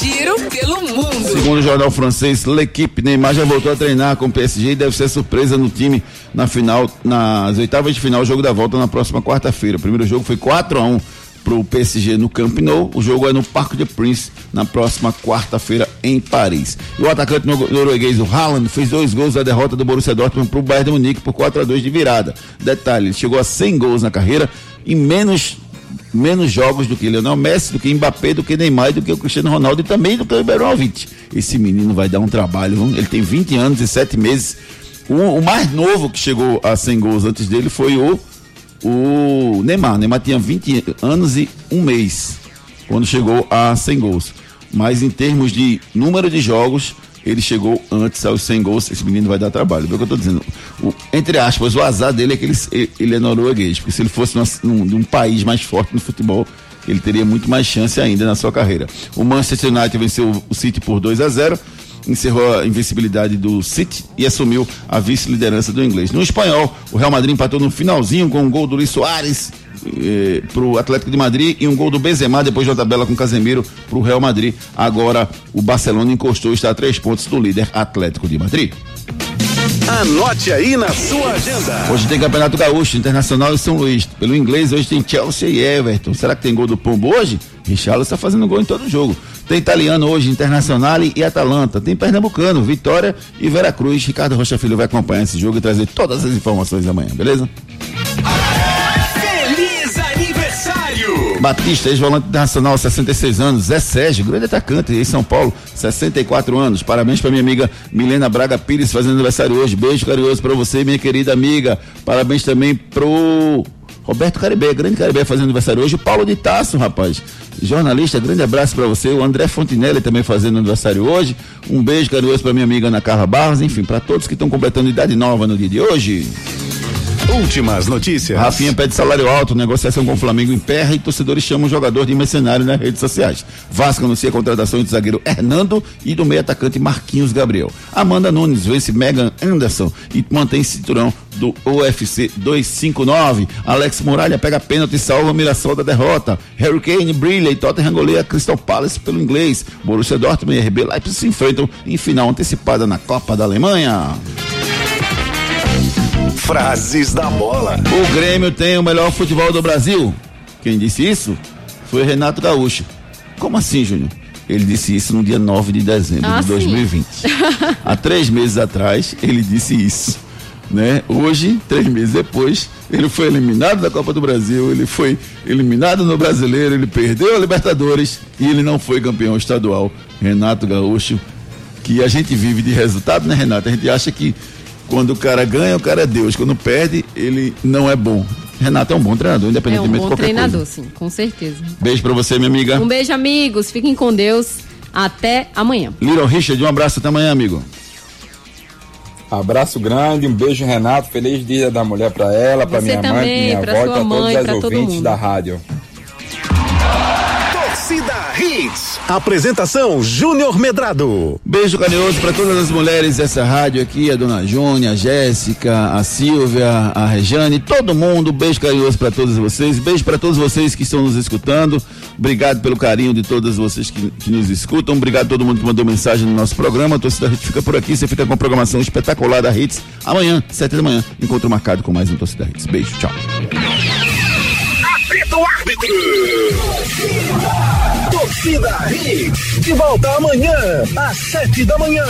[SPEAKER 8] Giro pelo mundo.
[SPEAKER 4] Segundo o jornal francês, L'Equipe, Neymar já voltou a treinar com o PSG e deve ser surpresa no time na final, nas oitavas de final, jogo da volta na próxima quarta-feira. O primeiro jogo foi 4 a 1 para o PSG no Camp Nou. O jogo é no Parque de Prince na próxima quarta-feira em Paris. O atacante norueguês, o Haaland, fez dois gols da derrota do Borussia Dortmund para o Bayern de Munique por 4 a 2 de virada. Detalhe, ele chegou a 100 gols na carreira em menos menos jogos do que Leonel Messi, do que Mbappé, do que Neymar, do que o Cristiano Ronaldo e também do que o Iberovic. Esse menino vai dar um trabalho, ele tem 20 anos e 7 meses. O, o, mais novo que chegou a 100 gols antes dele foi o, o Neymar. Neymar tinha 20 anos e um mês quando chegou a 100 gols. Mas em termos de número de jogos, ele chegou antes aos 100 gols. Esse menino vai dar trabalho. É o que eu tô dizendo. O, entre aspas, o azar dele é que ele, ele é norueguês. Porque se ele fosse num, num país mais forte no futebol, ele teria muito mais chance ainda na sua carreira. O Manchester United venceu o City por 2 a 0 encerrou a invencibilidade do City e assumiu a vice-liderança do inglês. No espanhol, o Real Madrid empatou no finalzinho com um gol do Luiz Soares eh, para o Atlético de Madrid e um gol do Benzema depois de uma tabela com Casemiro para o Real Madrid. Agora o Barcelona encostou e está a três pontos do líder Atlético de Madrid.
[SPEAKER 1] Anote aí na sua agenda.
[SPEAKER 4] Hoje tem Campeonato Gaúcho, Internacional e São Luís. Pelo inglês, hoje tem Chelsea e Everton. Será que tem gol do Pombo hoje? Richarlison está fazendo gol em todo jogo. Tem italiano hoje, Internacional e Atalanta. Tem pernambucano, Vitória e Veracruz. Ricardo Rocha Filho vai acompanhar esse jogo e trazer todas as informações amanhã, beleza? Batista, ex-volante internacional, 66 anos. Zé Sérgio, grande atacante em São Paulo, 64 anos. Parabéns para minha amiga Milena Braga Pires, fazendo aniversário hoje. Beijo carinhoso para você, minha querida amiga. Parabéns também pro Roberto Caribé, grande Caribé fazendo aniversário hoje. O Paulo de Tasso, rapaz. Jornalista, grande abraço para você. O André Fontinelli também fazendo aniversário hoje. Um beijo carinhoso para minha amiga Ana Carla Barros. Enfim, para todos que estão completando idade nova no dia de hoje.
[SPEAKER 1] Últimas notícias.
[SPEAKER 4] Rafinha pede salário alto, negociação com o Flamengo emperra e torcedores chamam o jogador de mercenário nas redes sociais. Vasco anuncia a contratação do zagueiro Hernando e do meio atacante Marquinhos Gabriel. Amanda Nunes vence Megan Anderson e mantém cinturão do UFC 259. Alex Muralha pega pênalti e salva o Mirassol da derrota. Harry Kane brilha e Tottenham goleia Crystal Palace pelo inglês. Borussia Dortmund e RB Leipzig se enfrentam em final antecipada na Copa da Alemanha.
[SPEAKER 1] Frases da bola.
[SPEAKER 4] O Grêmio tem o melhor futebol do Brasil. Quem disse isso foi Renato Gaúcho. Como assim, Júnior? Ele disse isso no dia 9 de dezembro
[SPEAKER 5] Ah,
[SPEAKER 4] de
[SPEAKER 5] sim.
[SPEAKER 4] 2020. Há três meses atrás, ele disse isso. Né? Hoje, três meses depois, ele foi eliminado da Copa do Brasil, ele foi eliminado no Brasileiro, ele perdeu a Libertadores e ele não foi campeão estadual. Renato Gaúcho, que a gente vive de resultado, né, Renato? A gente acha que quando o cara ganha, o cara é Deus. Quando perde, ele não é bom. Renato é um bom treinador,
[SPEAKER 5] É um
[SPEAKER 4] independentemente de
[SPEAKER 5] bom
[SPEAKER 4] qualquer
[SPEAKER 5] treinador,
[SPEAKER 4] coisa.
[SPEAKER 5] sim, com certeza.
[SPEAKER 4] Beijo pra você, minha amiga.
[SPEAKER 5] Um beijo, amigos. Fiquem com Deus. Até amanhã.
[SPEAKER 4] Little Richard, um abraço até amanhã, amigo.
[SPEAKER 6] Abraço grande, um beijo, Renato. Feliz dia da mulher pra ela, pra
[SPEAKER 5] Você
[SPEAKER 6] minha mãe,
[SPEAKER 5] também,
[SPEAKER 6] minha
[SPEAKER 5] pra
[SPEAKER 6] avó e
[SPEAKER 5] sua
[SPEAKER 6] pra
[SPEAKER 5] mãe,
[SPEAKER 6] todas as
[SPEAKER 5] pra todo
[SPEAKER 6] ouvintes
[SPEAKER 5] mundo.
[SPEAKER 6] da rádio.
[SPEAKER 1] Hits. Apresentação Júnior Medrado.
[SPEAKER 4] Beijo carinhoso para todas as mulheres dessa rádio aqui, a dona Júnia, a Jéssica, a Silvia, a Rejane, todo mundo. Beijo carinhoso para todos vocês. Beijo para todos vocês que estão nos escutando. Obrigado pelo carinho de todas vocês que, que nos escutam. Obrigado a todo mundo que mandou mensagem no nosso programa. A torcida Hits fica por aqui. Você fica com a programação espetacular da Hits. Amanhã, sete da manhã, encontro marcado com mais um Torcida Hits. Beijo, tchau.
[SPEAKER 1] Árbitro. Torcida Hits. De volta amanhã, às sete da manhã.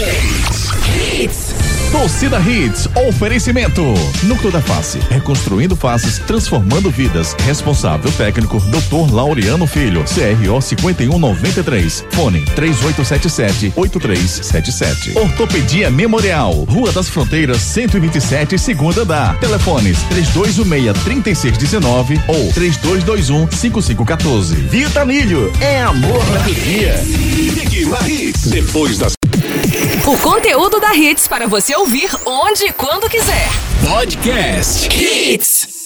[SPEAKER 3] Torcida Hits, oferecimento. Núcleo da Face, reconstruindo faces, transformando vidas. Responsável técnico, Dr. Laureano Filho, CRO 5193. Fone 3877-8377. Ortopedia Memorial, Rua das Fronteiras, 127, segunda da. Telefones 3216-3619 ou 3221-5514. Vitanilho, é amor
[SPEAKER 1] na Hits. Depois das
[SPEAKER 8] O conteúdo da Hits para você ouvir onde e quando quiser.
[SPEAKER 2] Podcast Hits.